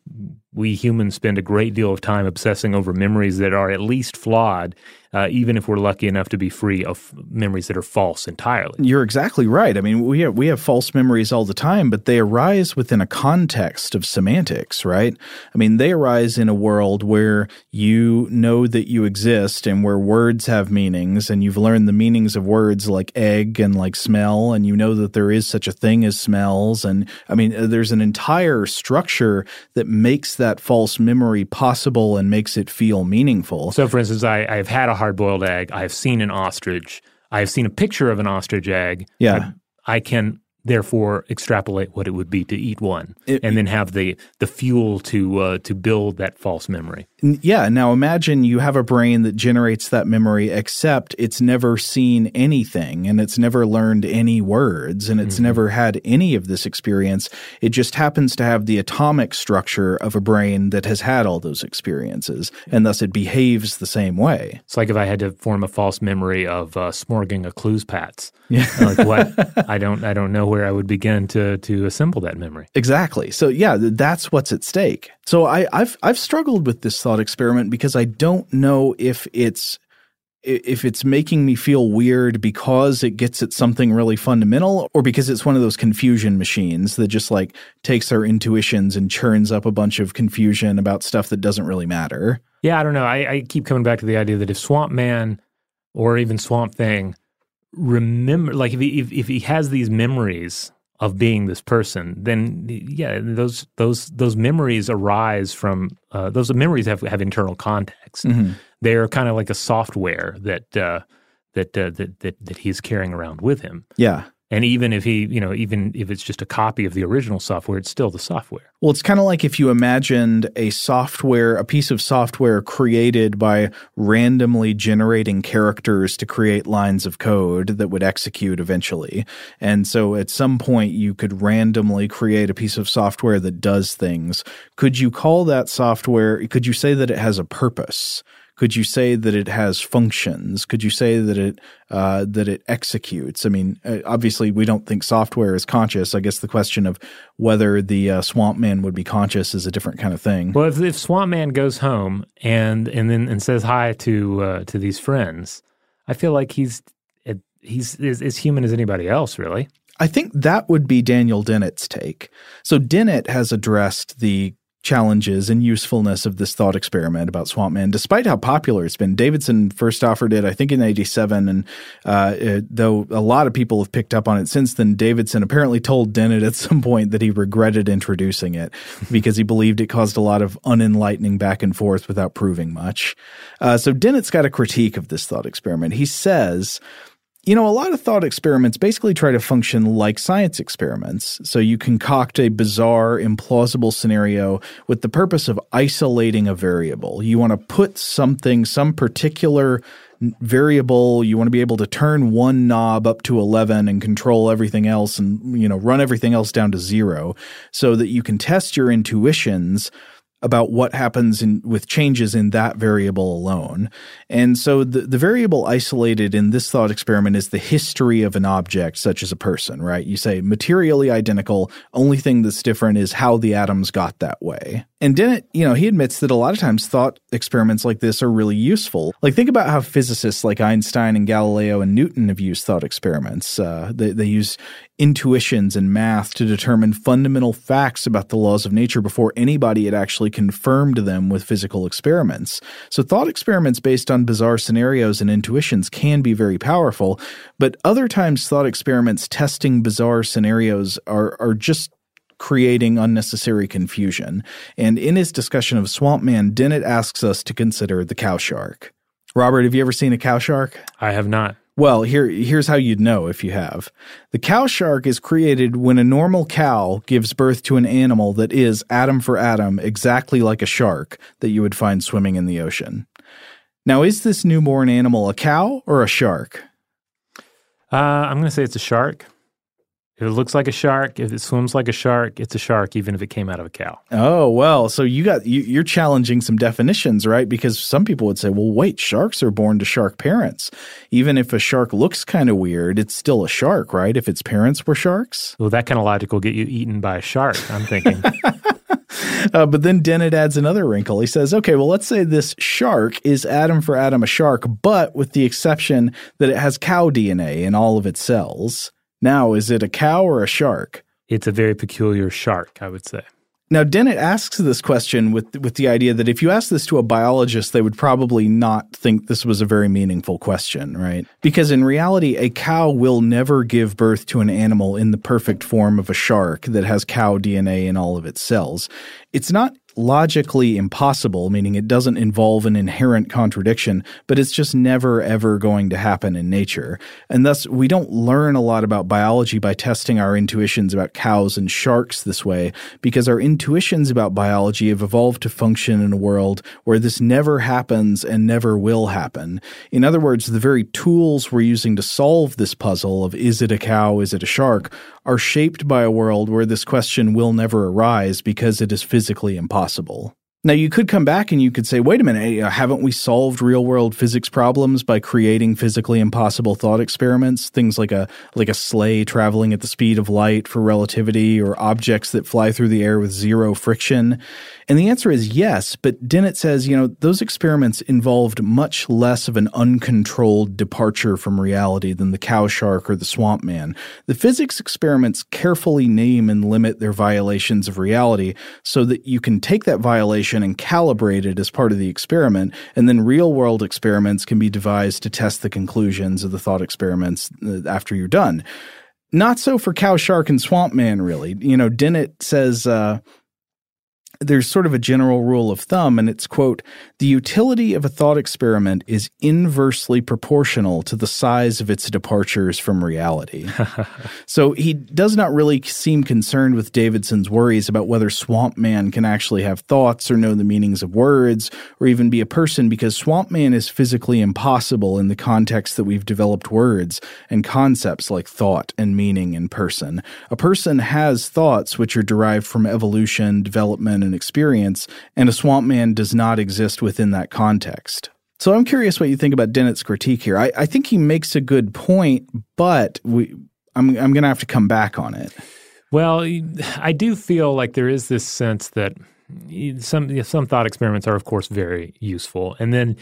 we humans spend a great deal of time obsessing over memories that are at least flawed, uh, even if we're lucky enough to be free of memories that are false entirely. You're exactly right. I mean, we have, we have false memories all the time, but they arise within a context of semantics, right? I mean, they arise in a world where you know that you exist and where words have meanings, and you've learned the meanings of words like egg and like smell, and you know that there is such a thing as smells. And I mean, there's an entire structure that makes that false memory possible and makes it feel meaningful. So, for instance, I, I've had a hard boiled egg. I have seen an ostrich. I have seen a picture of an ostrich egg. Yeah. I, I can therefore extrapolate what it would be to eat one, It- and then have the the fuel to uh, to build that false memory. Yeah. Now imagine you have a brain that generates that memory, except it's never seen anything and it's never learned any words and it's never had any of this experience. It just happens to have the atomic structure of a brain that has had all those experiences and thus it behaves the same way. It's like if I had to form a false memory of uh, smorging a clues pats. Yeah. like what? I don't. I don't know where I would begin to to assemble that memory. Exactly. So yeah, that's what's at stake. So I, I've I've struggled with this thought experiment because I don't know if it's if it's making me feel weird because it gets at something really fundamental or because it's one of those confusion machines that just like takes our intuitions and churns up a bunch of confusion about stuff that doesn't really matter. Yeah, I don't know. I, I keep coming back to the idea that if Swamp Man or even Swamp Thing remember, like if he if, if he has these memories of being this person, then yeah, those those those memories arise from uh, those memories have have internal context. They're kind of like a software that uh, that, uh, that that that he's carrying around with him. Yeah. And even if he, you know, even if it's just a copy of the original software, it's still the software. Well, it's kind of like if you imagined a software, a piece of software created by randomly generating characters to create lines of code that would execute eventually. And so at some point you could randomly create a piece of software that does things. Could you call that software, could you say that it has a purpose? Could you say that it has functions? Could you say that it uh, that it executes? I mean, uh, obviously, we don't think software is conscious. I guess the question of whether the uh, Swamp Man would be conscious is a different kind of thing. Well, if, if Swamp Man goes home and and then and says hi to uh, to these friends, I feel like he's he's as, as human as anybody else, really. I think that would be Daniel Dennett's take. So Dennett has addressed the challenges and usefulness of this thought experiment about Swamp Man, despite how popular it's been. Davidson first offered it, I think, in '87, and uh, it, though a lot of people have picked up on it since then, Davidson apparently told Dennett at some point that he regretted introducing it because he believed it caused a lot of unenlightening back and forth without proving much. Uh, so Dennett's got a critique of this thought experiment. He says. You know, a lot of thought experiments basically try to function like science experiments. So you concoct a bizarre, implausible scenario with the purpose of isolating a variable. You want to put something, some particular variable, you want to be able to turn one knob up to 11 and control everything else and, you know, run everything else down to zero so that you can test your intuitions about what happens in, with changes in that variable alone. And so the, the variable isolated in this thought experiment is the history of an object, such as a person, right? You say materially identical, only thing that's different is how the atoms got that way. And Dennett, you know, he admits that a lot of times thought experiments like this are really useful. Like, think about how physicists like Einstein and Galileo and Newton have used thought experiments. Uh, they, they use intuitions and math to determine fundamental facts about the laws of nature before anybody had actually confirmed them with physical experiments. So, thought experiments based on bizarre scenarios and intuitions can be very powerful, but other times, thought experiments testing bizarre scenarios are, are just creating unnecessary confusion. And in his discussion of Swamp Man, Dennett asks us to consider the cow shark. Robert, have you ever seen a cow shark? I have not. Well, here here's how you'd know if you have. The cow shark is created when a normal cow gives birth to an animal that is atom for atom exactly like a shark that you would find swimming in the ocean. Now, is this newborn animal a cow or a shark? Uh, I'm going to say it's a shark. If it looks like a shark, if it swims like a shark, it's a shark, even if it came out of a cow. Oh well, so you got you, you're challenging some definitions, right? Because some people would say, "Well, wait, sharks are born to shark parents. Even if a shark looks kind of weird, it's still a shark, right? If its parents were sharks." Well, that kind of logic will get you eaten by a shark. I'm thinking. Uh, but then Dennett adds another wrinkle. He says, okay, well, let's say this shark is atom for atom a shark, but with the exception that it has cow DNA in all of its cells. Now, is it a cow or a shark? It's a very peculiar shark, I would say. Now, Dennett asks this question with with the idea that if you ask this to a biologist, they would probably not think this was a very meaningful question, right? Because in reality, a cow will never give birth to an animal in the perfect form of a shark that has cow DNA in all of its cells. It's not logically impossible, meaning it doesn't involve an inherent contradiction, but it's just never ever going to happen in nature. And thus, we don't learn a lot about biology by testing our intuitions about cows and sharks this way, because our intuitions about biology have evolved to function in a world where this never happens and never will happen. In other words, the very tools we're using to solve this puzzle of is it a cow, is it a shark, are shaped by a world where this question will never arise because it is physically impossible. Now, you could come back and you could say, wait a minute, eh, haven't we solved real world physics problems by creating physically impossible thought experiments? Things like a, like a sleigh traveling at the speed of light for relativity or objects that fly through the air with zero friction. And the answer is yes, but Dennett says, you know, those experiments involved much less of an uncontrolled departure from reality than the cow shark or the swamp man. The physics experiments carefully name and limit their violations of reality so that you can take that violation and calibrate it as part of the experiment, and then real world experiments can be devised to test the conclusions of the thought experiments uh, after you're done. Not so for cow, shark, and swamp man, really. You know, Dennett says, uh, there's sort of a general rule of thumb, and it's, quote, the utility of a thought experiment is inversely proportional to the size of its departures from reality. so he does not really seem concerned with Davidson's worries about whether Swamp Man can actually have thoughts or know the meanings of words or even be a person because Swamp Man is physically impossible in the context that we've developed words and concepts like thought and meaning in person. A person has thoughts which are derived from evolution, development, and experience, and a swamp man does not exist within that context. So I'm curious what you think about Dennett's critique here. I, I think he makes a good point, but we, I'm, I'm going to have to come back on it. Well, I do feel like there is this sense that some some thought experiments are, of course, very useful, and then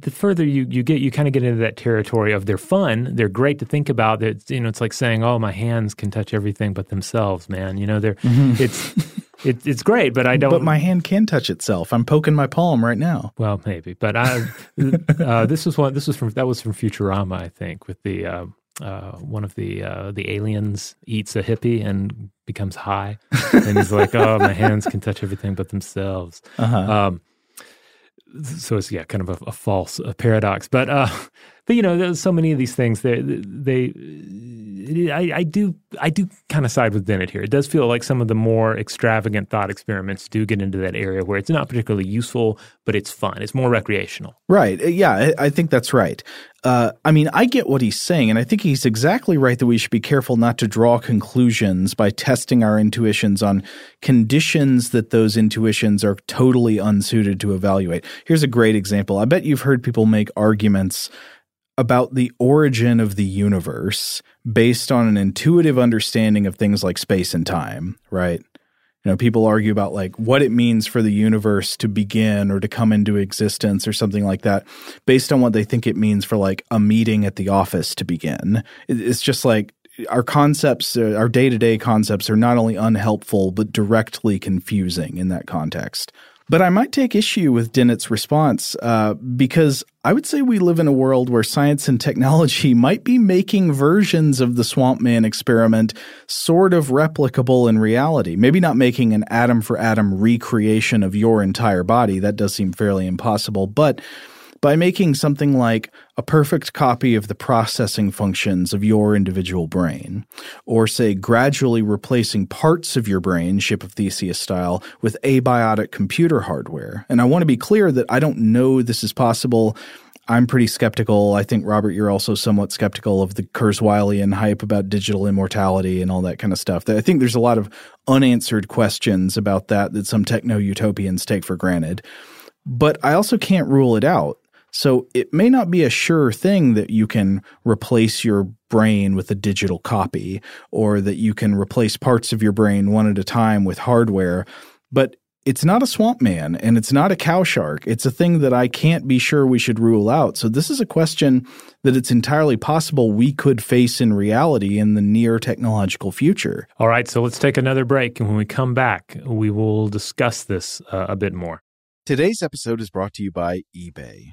the further you, you get, you kind of get into that territory of they're fun, they're great to think about. It's you know, it's like saying, "Oh, my hands can touch everything but themselves." Man, you know, they're mm-hmm. it's it, it's great, but I don't. But my hand can touch itself. I'm poking my palm right now. Well, maybe, but I. uh, this was one. This was from that was from Futurama, I think, with the uh, uh, one of the uh, the aliens eats a hippie and becomes high, and he's like, "Oh, my hands can touch everything but themselves." Uh-huh. Um, so it's yeah, kind of a, a false a paradox, but uh, but you know, there's so many of these things. They they I, I do I do kind of side with Dennett here. It does feel like some of the more extravagant thought experiments do get into that area where it's not particularly useful, but it's fun. It's more recreational. Right. Uh, yeah, I think that's right. Uh, I mean, I get what he's saying, and I think he's exactly right that we should be careful not to draw conclusions by testing our intuitions on conditions that those intuitions are totally unsuited to evaluate. Here's a great example. I bet you've heard people make arguments about the origin of the universe based on an intuitive understanding of things like space and time, right? You know, people argue about like what it means for the universe to begin or to come into existence or something like that based on what they think it means for like a meeting at the office to begin. It's just like our concepts, uh, our day to day concepts are not only unhelpful, but directly confusing in that context. But I might take issue with Dennett's response uh, because I would say we live in a world where science and technology might be making versions of the Swamp Man experiment sort of replicable in reality. Maybe not making an atom for atom recreation of your entire body. That does seem fairly impossible. But by making something like a perfect copy of the processing functions of your individual brain, or say gradually replacing parts of your brain, Ship of Theseus style, with abiotic computer hardware. And I want to be clear that I don't know this is possible. I'm pretty skeptical. I think, Robert, you're also somewhat skeptical of the Kurzweilian hype about digital immortality and all that kind of stuff. I think there's a lot of unanswered questions about that that some techno utopians take for granted. But I also can't rule it out. So it may not be a sure thing that you can replace your brain with a digital copy or that you can replace parts of your brain one at a time with hardware. but it's not a swamp man and it's not a cow shark. It's a thing that I can't be sure we should rule out. So this is a question that it's entirely possible we could face in reality in the near technological future. All right, so let's take another break. And when we come back, we will discuss this uh, a bit more. Today's episode is brought to you by eBay.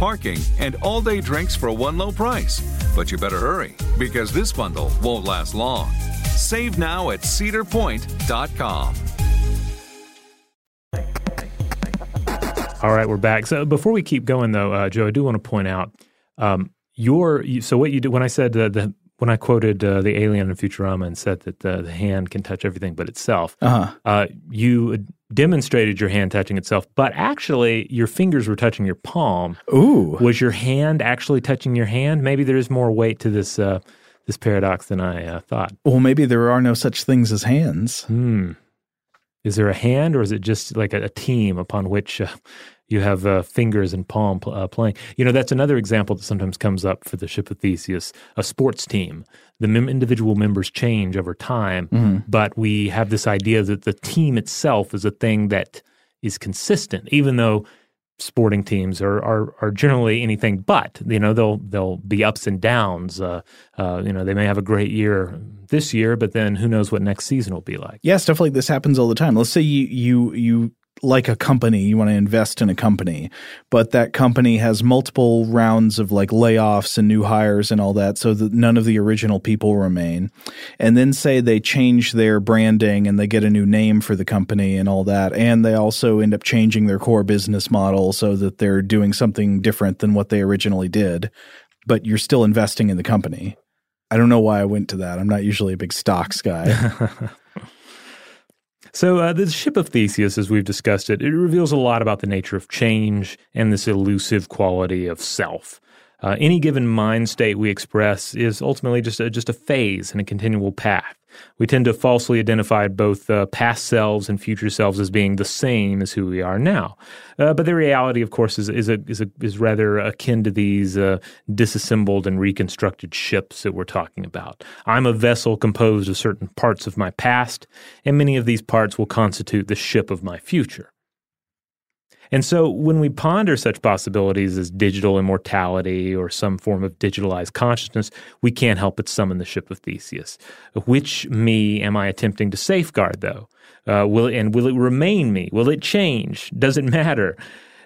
parking, and all day drinks for one low price. But you better hurry because this bundle won't last long. Save now at cedarpoint.com. All right, we're back. So before we keep going, though, uh, Joe, I do want to point out um, your. So what you do when I said uh, the when I quoted uh, the alien in Futurama and said that the, the hand can touch everything but itself, Uh-huh. uh, you demonstrated your hand touching itself, but actually your fingers were touching your palm. Ooh. Was your hand actually touching your hand? Maybe there is more weight to this uh, this paradox than I uh, thought. Well, maybe there are no such things as hands. Hmm. Is there a hand, or is it just like a, a team upon which uh, you have uh, fingers and palm pl- uh, playing? You know, that's another example that sometimes comes up for the ship of Theseus. A sports team, the mem- individual members change over time, but we have this idea that the team itself is a thing that is consistent, even though sporting teams are, are are generally anything but. You know, they'll they'll be ups and downs. Uh, uh, you know, they may have a great year this year, but then who knows what next season will be like. Yeah, stuff like this happens all the time. Let's say you you you like a company, you want to invest in a company, but that company has multiple rounds of like layoffs and new hires and all that, so that none of the original people remain. And then say they change their branding and they get a new name for the company and all that, and they also end up changing their core business model so that they're doing something different than what they originally did, but you're still investing in the company. I don't know why I went to that. I'm not usually a big stocks guy. So, uh, the ship of Theseus, as we've discussed it, it reveals a lot about the nature of change and this elusive quality of self. Uh, any given mind state we express is ultimately just a, just a phase and a continual path. We tend to falsely identify both uh, past selves and future selves as being the same as who we are now. Uh, but the reality, of course, is is a, is, a, is rather akin to these uh, disassembled and reconstructed ships that we're talking about. I'm a vessel composed of certain parts of my past, and many of these parts will constitute the ship of my future. And so when we ponder such possibilities as digital immortality or some form of digitalized consciousness, we can't help but summon the ship of Theseus. Which me am I attempting to safeguard, though? Uh, will it, and will it remain me? Will it change? Does it matter?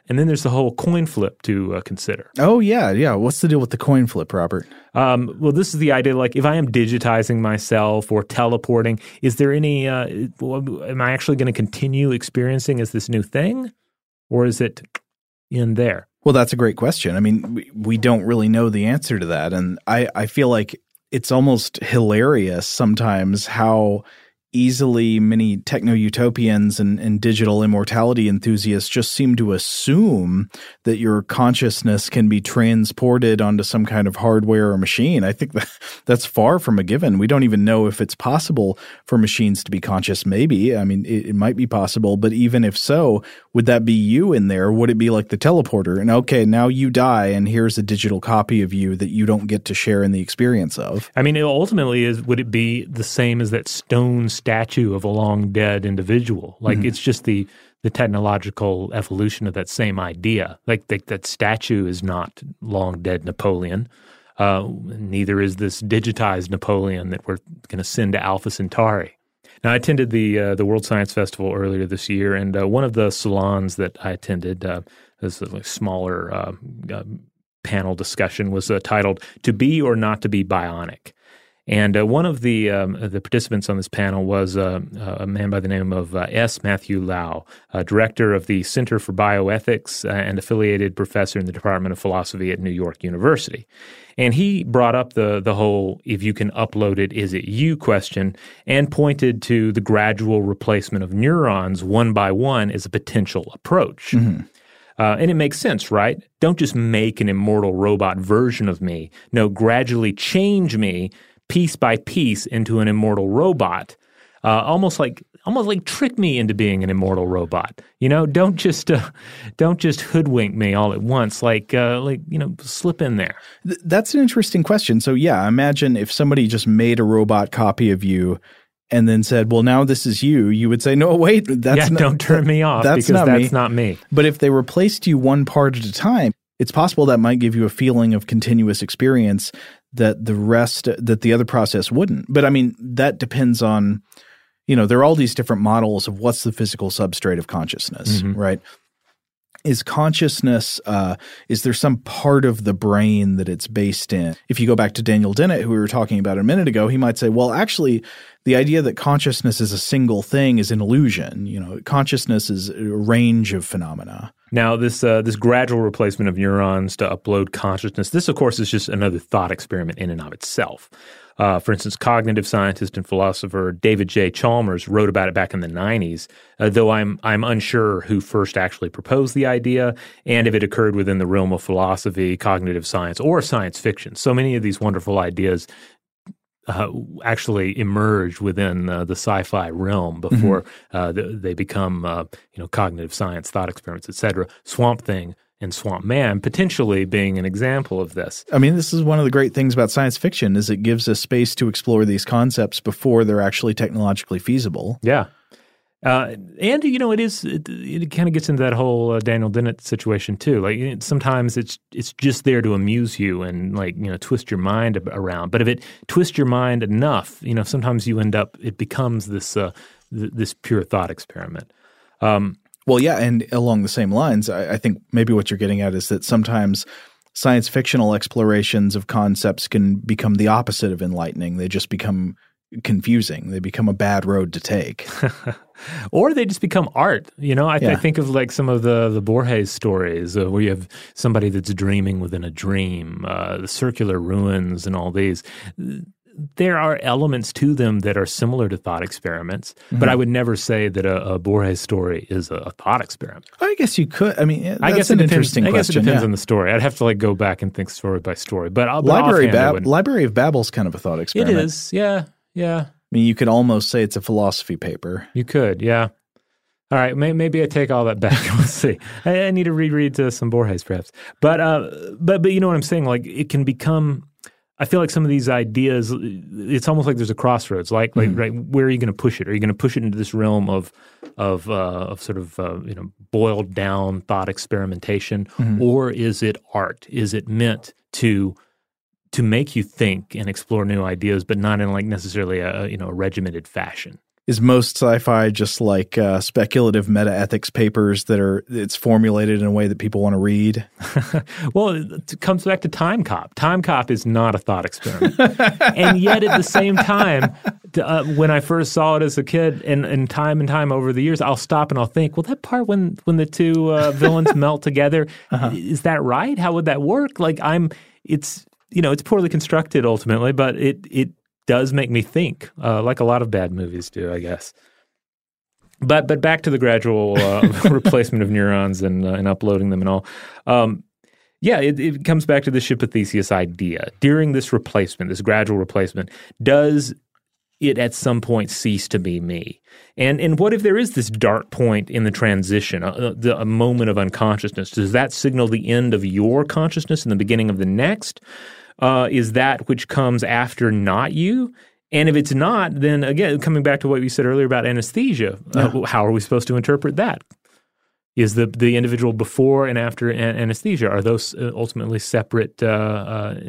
And then there's the whole coin flip to uh, consider. Oh yeah, yeah. What's the deal with the coin flip, Robert? Um, well, this is the idea. Like, if I am digitizing myself or teleporting, is there any? Uh, am I actually going to continue experiencing as this new thing? Or is it in there? Well, that's a great question. I mean, we, we don't really know the answer to that. And I, I feel like it's almost hilarious sometimes how easily many techno utopians and, and, digital immortality enthusiasts just seem to assume that your consciousness can be transported onto some kind of hardware or machine. I think that that's far from a given. We don't even know if it's possible for machines to be conscious. Maybe. I mean, it, it might be possible, but even if so, would that be you in there? Would it be like the teleporter? And okay, now you die, and here's a digital copy of you that you don't get to share in the experience of. I mean, ultimately, is would it be the same as that stone statue of a long dead individual? Like mm-hmm. it's just the the technological evolution of that same idea. Like that, that statue is not long dead Napoleon. Uh, neither is this digitized Napoleon that we're going to send to Alpha Centauri. Now, I attended the uh, the World Science Festival earlier this year, and uh, one of the salons that I attended, uh, this is a smaller uh, uh, panel discussion, was uh, titled "To Be or Not to Be Bionic." And uh, one of the um, the participants on this panel was uh, a man by the name of uh, S. Matthew Liao, director of the Center for Bioethics and affiliated professor in the Department of Philosophy at New York University. And he brought up the the whole if you can upload it, is it you question, and pointed to the gradual replacement of neurons one by one as a potential approach. Mm-hmm. Uh, and it makes sense, right? Don't just make an immortal robot version of me. No, gradually change me piece by piece into an immortal robot. Uh, almost like almost like trick me into being an immortal robot. You know, don't just uh, don't just hoodwink me all at once. Like uh, like you know, slip in there. Th- that's an interesting question. So yeah, imagine if somebody just made a robot copy of you and then said, "Well, now this is you," you would say, "No, wait, that's yeah, not, don't turn me off that's because not that's me. not me." But if they replaced you one part at a time, it's possible that might give you a feeling of continuous experience that the rest that the other process wouldn't. But I mean, that depends on you know, there are all these different models of what's the physical substrate of consciousness, mm-hmm. right? Is consciousness, uh, is there some part of the brain that it's based in? If you go back to Daniel Dennett, who we were talking about a minute ago, he might say, well, actually, the idea that consciousness is a single thing is an illusion. You know, consciousness is a range of phenomena. Now, this uh, this gradual replacement of neurons to upload consciousness, this, of course, is just another thought experiment in and of itself. Uh, for instance, cognitive scientist and philosopher David J. Chalmers wrote about it back in the 90s, uh, though I'm, I'm unsure who first actually proposed the idea and if it occurred within the realm of philosophy, cognitive science, or science fiction. So many of these wonderful ideas uh, actually emerge within uh, the sci-fi realm before mm-hmm. uh, they become, uh, you know, cognitive science, thought experiments, etc. Swamp Thing and Swamp Man potentially being an example of this. I mean, this is one of the great things about science fiction is it gives us space to explore these concepts before they're actually technologically feasible. Yeah. Uh, and you know, it is it, it kind of gets into that whole uh, Daniel Dennett situation too. Like sometimes it's it's just there to amuse you and like you know twist your mind around. But if it twists your mind enough, you know, sometimes you end up it becomes this uh, th- this pure thought experiment. Um, well, yeah, and along the same lines, I, I think maybe what you're getting at is that sometimes science fictional explorations of concepts can become the opposite of enlightening. They just become confusing. They become a bad road to take. or they just become art. You know, I, th- yeah. I, think of like some of the the Borges stories uh, where you have somebody that's dreaming within a dream, uh, the circular ruins, and all these. There are elements to them that are similar to thought experiments, mm-hmm. but I would never say that a, a Borges story is a, a, thought experiment. I guess you could. I mean, I guess an depends, interesting. I guess question, it depends yeah. on the story. I'd have to like go back and think story by story. But, but Library, Bab- Library of Babel's kind of a thought experiment. It is, yeah. Yeah. I mean, you could almost say it's a philosophy paper. You could, yeah. All right, may, maybe I take all that back. Let's see. I, I, need to reread uh, some Borges, perhaps. But uh, but but you know what I'm saying? Like it can become. I feel like some of these ideas. It's almost like there's a crossroads. Like like mm-hmm. right, where are you going to push it? Are you going to push it into this realm of of uh, of sort of uh, you know boiled down thought experimentation, mm-hmm. or is it art? Is it meant to to make you think and explore new ideas, but not in like necessarily a you know a regimented fashion. Is most sci-fi just like uh, speculative meta ethics papers that are it's formulated in a way that people want to read? well, it comes back to Time Cop. Time Cop is not a thought experiment, and yet at the same time, uh, when I first saw it as a kid, and, and time and time over the years, I'll stop and I'll think, well, that part when when the two uh, villains melt together, uh-huh. is that right? How would that work? Like I'm, it's you know, it's poorly constructed ultimately, but it it does make me think, uh, like a lot of bad movies do, I guess. But but back to the gradual uh, replacement of neurons and uh, and uploading them and all. Um, yeah, it, it comes back to the ship of Theseus idea. During this replacement, this gradual replacement, does it at some point cease to be me? And and what if there is this dark point in the transition, a, uh, the, a moment of unconsciousness? Does that signal the end of your consciousness and the beginning of the next? Uh, is that which comes after not you. And if it's not, then again, coming back to what we said earlier about anesthesia, uh, yeah. uh, how are we supposed to interpret that? Is the the individual before and after anesthesia are those uh, ultimately separate uh, uh,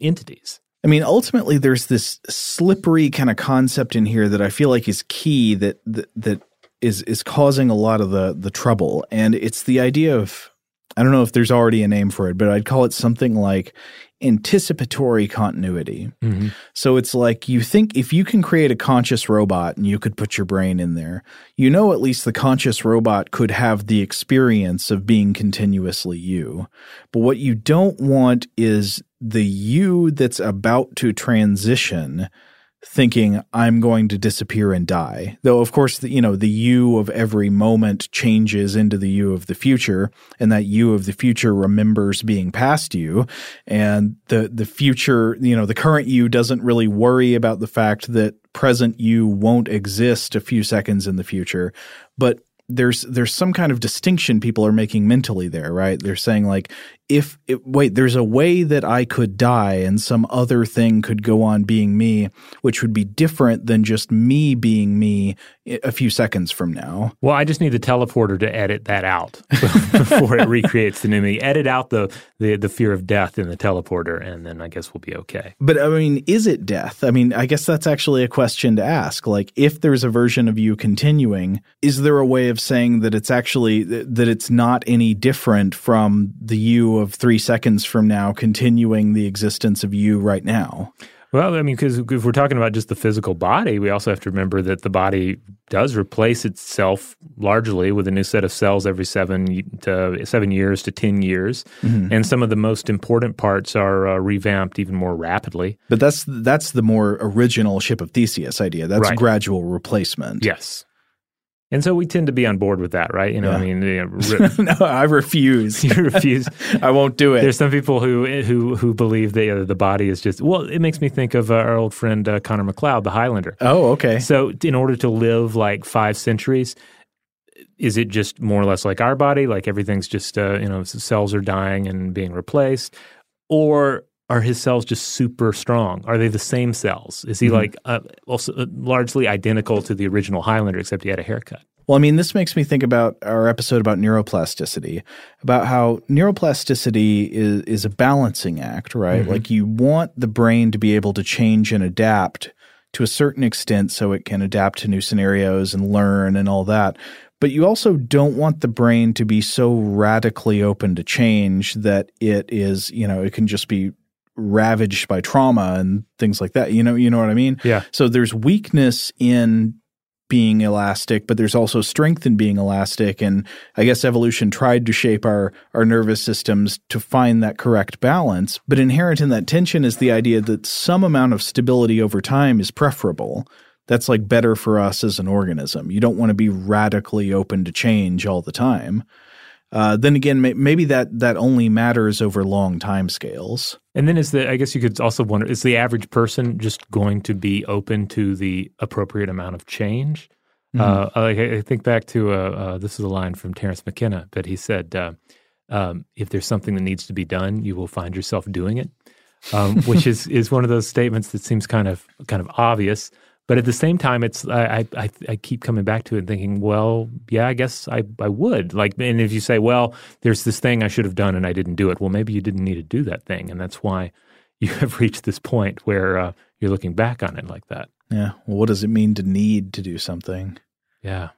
entities? I mean, ultimately, there's this slippery kind of concept in here that I feel like is key that that, that is is causing a lot of the the trouble, and it's the idea of I don't know if there's already a name for it, but I'd call it something like anticipatory continuity. Mm-hmm. So it's like you think if you can create a conscious robot and you could put your brain in there, you know at least the conscious robot could have the experience of being continuously you. But what you don't want is the you that's about to transition thinking I'm going to disappear and die. Though of course the, you know the you of every moment changes into the you of the future and that you of the future remembers being past you and the the future you know the current you doesn't really worry about the fact that present you won't exist a few seconds in the future but there's there's some kind of distinction people are making mentally there, right? They're saying like if it, wait, there's a way that I could die and some other thing could go on being me, which would be different than just me being me a few seconds from now. Well, I just need the teleporter to edit that out before it recreates the new me. Edit out the, the the fear of death in the teleporter, and then I guess we'll be okay. But I mean, is it death? I mean, I guess that's actually a question to ask. Like, if there's a version of you continuing, is there a way of saying that it's actually that it's not any different from the you of three seconds from now continuing the existence of you right now? Well, I mean, because if we're talking about just the physical body, we also have to remember that the body does replace itself largely with a new set of cells every seven to seven years to ten years, mm-hmm. and some of the most important parts are uh, revamped even more rapidly. But that's that's the more original ship of Theseus idea. That's right. gradual replacement. Yes. And so we tend to be on board with that, right? You know, yeah. I mean, you know, re- no, I refuse. you refuse. I won't do it. There's some people who who who believe that uh, the body is just. Well, it makes me think of uh, our old friend uh, Connor MacLeod, the Highlander. Oh, okay. So, in order to live like five centuries, is it just more or less like our body? Like everything's just uh, you know cells are dying and being replaced, or are his cells just super strong? Are they the same cells? Is he mm-hmm. like uh, also uh, largely identical to the original Highlander, except he had a haircut? Well, I mean, this makes me think about our episode about neuroplasticity, about how neuroplasticity is, is a balancing act, right? Mm-hmm. Like you want the brain to be able to change and adapt to a certain extent so it can adapt to new scenarios and learn and all that. But you also don't want the brain to be so radically open to change that it is, you know, it can just be ravaged by trauma and things like that. You know, you know what I mean? Yeah. So there's weakness in being elastic, but there's also strength in being elastic. And I guess evolution tried to shape our, our nervous systems to find that correct balance. But inherent in that tension is the idea that some amount of stability over time is preferable. That's like better for us as an organism. You don't want to be radically open to change all the time. Uh, then again, may, maybe that that only matters over long time scales. And then is the I guess you could also wonder is the average person just going to be open to the appropriate amount of change? Uh, I I think back to uh, uh, this is a line from Terence McKenna that he said, uh, um, "If there's something that needs to be done, you will find yourself doing it," um, which is is one of those statements that seems kind of kind of obvious, but at the same time, it's I I, I- keep coming back to it and thinking, well, yeah, I guess I I would like, and if you say, well, there's this thing I should have done and I didn't do it, well, maybe you didn't need to do that thing, and that's why you have reached this point where uh, you're looking back on it like that. Yeah. Well, what does it mean to need to do something? Yeah.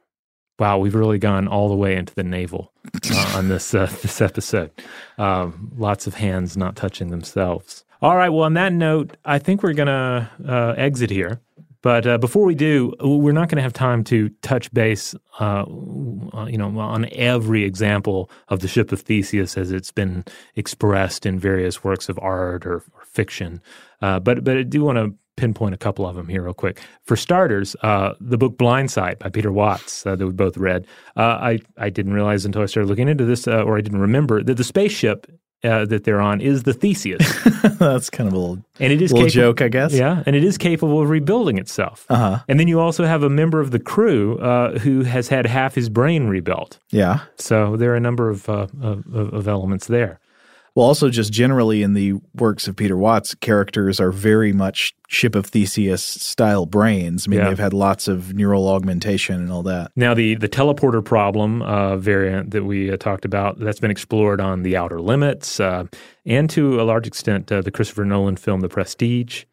Wow, we've really gone all the way into the navel uh, on this uh, this episode. Um, lots of hands not touching themselves. All right. Well, on that note, I think we're gonna uh, exit here. But uh, before we do, we're not going to have time to touch base, uh, you know, on every example of the ship of Theseus as it's been expressed in various works of art or, or fiction. Uh, but but I do want to pinpoint a couple of them here real quick. For starters, uh, the book Blindsight by Peter Watts uh, that we both read. Uh, I I didn't realize until I started looking into this, uh, or I didn't remember that the spaceship uh, that they're on is the Theseus, That's kind of a little, and it is little capable- joke, I guess. Yeah, and it is capable of rebuilding itself. Uh huh. And then you also have a member of the crew uh, who has had half his brain rebuilt. Yeah. So there are a number of uh, of, of elements there. Well, also just generally in the works of Peter Watts, characters are very much Ship of Theseus style brains. I mean, Yeah. they've had lots of neural augmentation and all that. Now, the the teleporter problem uh, variant that we uh, talked about that's been explored on The Outer Limits, uh, and to a large extent uh, the Christopher Nolan film The Prestige.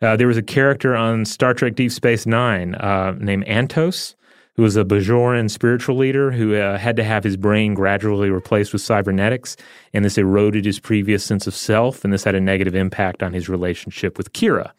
Uh, there was a character on Star Trek Deep Space Nine uh, named Antos, who was a Bajoran spiritual leader who uh, had to have his brain gradually replaced with cybernetics, and this eroded his previous sense of self, and this had a negative impact on his relationship with Kira,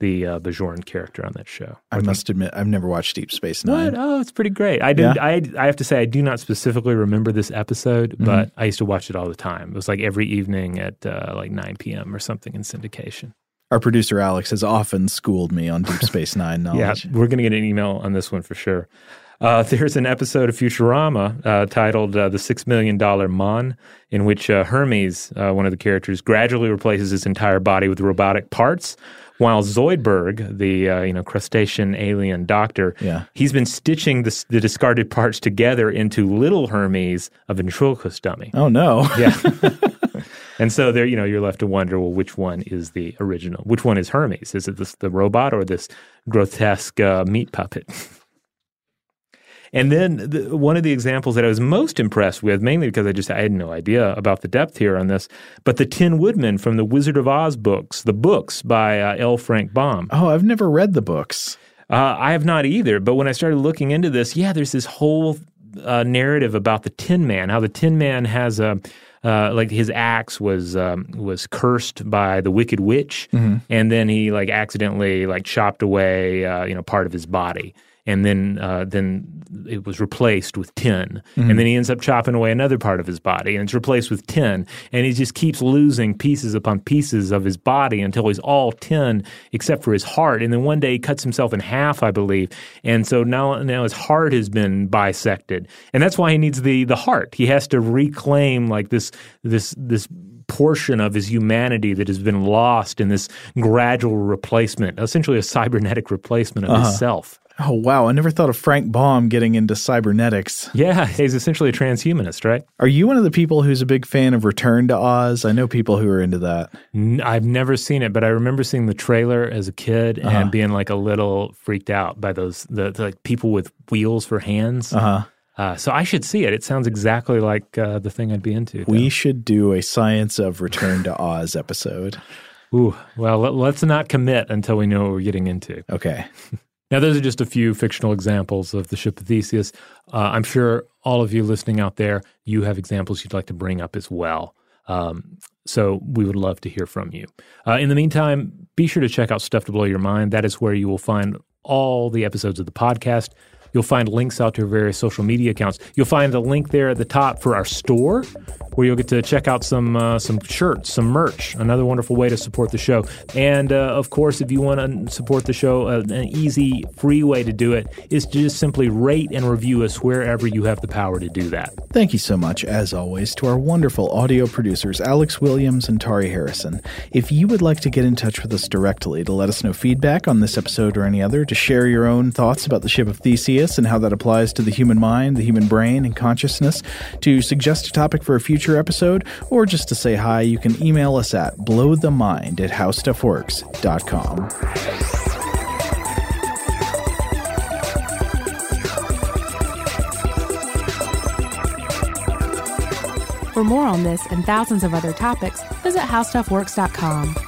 the uh, Bajoran character on that show. I must admit, I've never watched Deep Space Nine. What? Oh, it's pretty great. I did. I I have to say, I do not specifically remember this episode, but I used to watch it all the time. It was like every evening at uh, like 9 p.m. or something in syndication. Our producer Alex has often schooled me on Deep Space Nine knowledge. Yeah, we're going to get an email on this one for sure. Uh, there's an episode of Futurama uh, titled uh, "The Six Million Dollar Mon," in which uh, Hermes, uh, one of the characters, gradually replaces his entire body with robotic parts, while Zoidberg, the uh, you know crustacean alien doctor, Yeah. he's been stitching the, the discarded parts together into little Hermes, a ventriloquist dummy. Oh no! Yeah. and so there, you know, you're left to wonder, well, which one is the original? Which one is Hermes? Is it this, the robot or this grotesque uh, meat puppet? and then the, one of the examples that I was most impressed with, mainly because I just I had no idea about the depth here on this, but the Tin Woodman from the Wizard of Oz books, the books by uh, L. Frank Baum. Oh, I've never read the books. Uh, I have not either. But when I started looking into this, yeah, there's this whole uh, narrative about the Tin Man, how the Tin Man has a uh, like his axe was um, was cursed by the Wicked Witch, and then he like accidentally like chopped away uh, you know part of his body. And then, uh, then it was replaced with tin, and then he ends up chopping away another part of his body, and it's replaced with tin, and he just keeps losing pieces upon pieces of his body until he's all tin except for his heart. And then one day he cuts himself in half, I believe, and so now now his heart has been bisected, and that's why he needs the the heart. He has to reclaim like this this this portion of his humanity that has been lost in this gradual replacement, essentially a cybernetic replacement of his self. Oh, wow. I never thought of Frank Baum getting into cybernetics. Yeah, he's essentially a transhumanist, right? Are you one of the people who's a big fan of Return to Oz? I know people who are into that. I've never seen it, but I remember seeing the trailer as a kid Uh-huh. and being like a little freaked out by those the, the like people with wheels for hands. Uh-huh. Uh, so I should see it. It sounds exactly like uh, the thing I'd be into. We should do a Science of Return to Oz episode. Ooh, well, let, let's not commit until we know what we're getting into. Okay. Now, those are just a few fictional examples of the ship of Theseus. Uh, I'm sure all of you listening out there, you have examples you'd like to bring up as well. Um, so we would love to hear from you. Uh, in the meantime, be sure to check out Stuff to Blow Your Mind. That is where you will find all the episodes of the podcast. You'll find links out to our various social media accounts. You'll find a link there at the top for our store, where you'll get to check out some uh, some shirts, some merch. Another wonderful way to support the show. And uh, of course, if you want to support the show, uh, an easy, free way to do it is to just simply rate and review us wherever you have the power to do that. Thank you so much, as always, to our wonderful audio producers, Alex Williams and Tari Harrison. If you would like to get in touch with us directly to let us know feedback on this episode or any other, to share your own thoughts about the ship of Theseus and how that applies to the human mind, the human brain, and consciousness, to suggest a topic for a future episode, or just to say hi, you can email us at blowthemind at howstuffworks.com. For more on this and thousands of other topics, visit howstuffworks.com.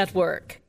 Network.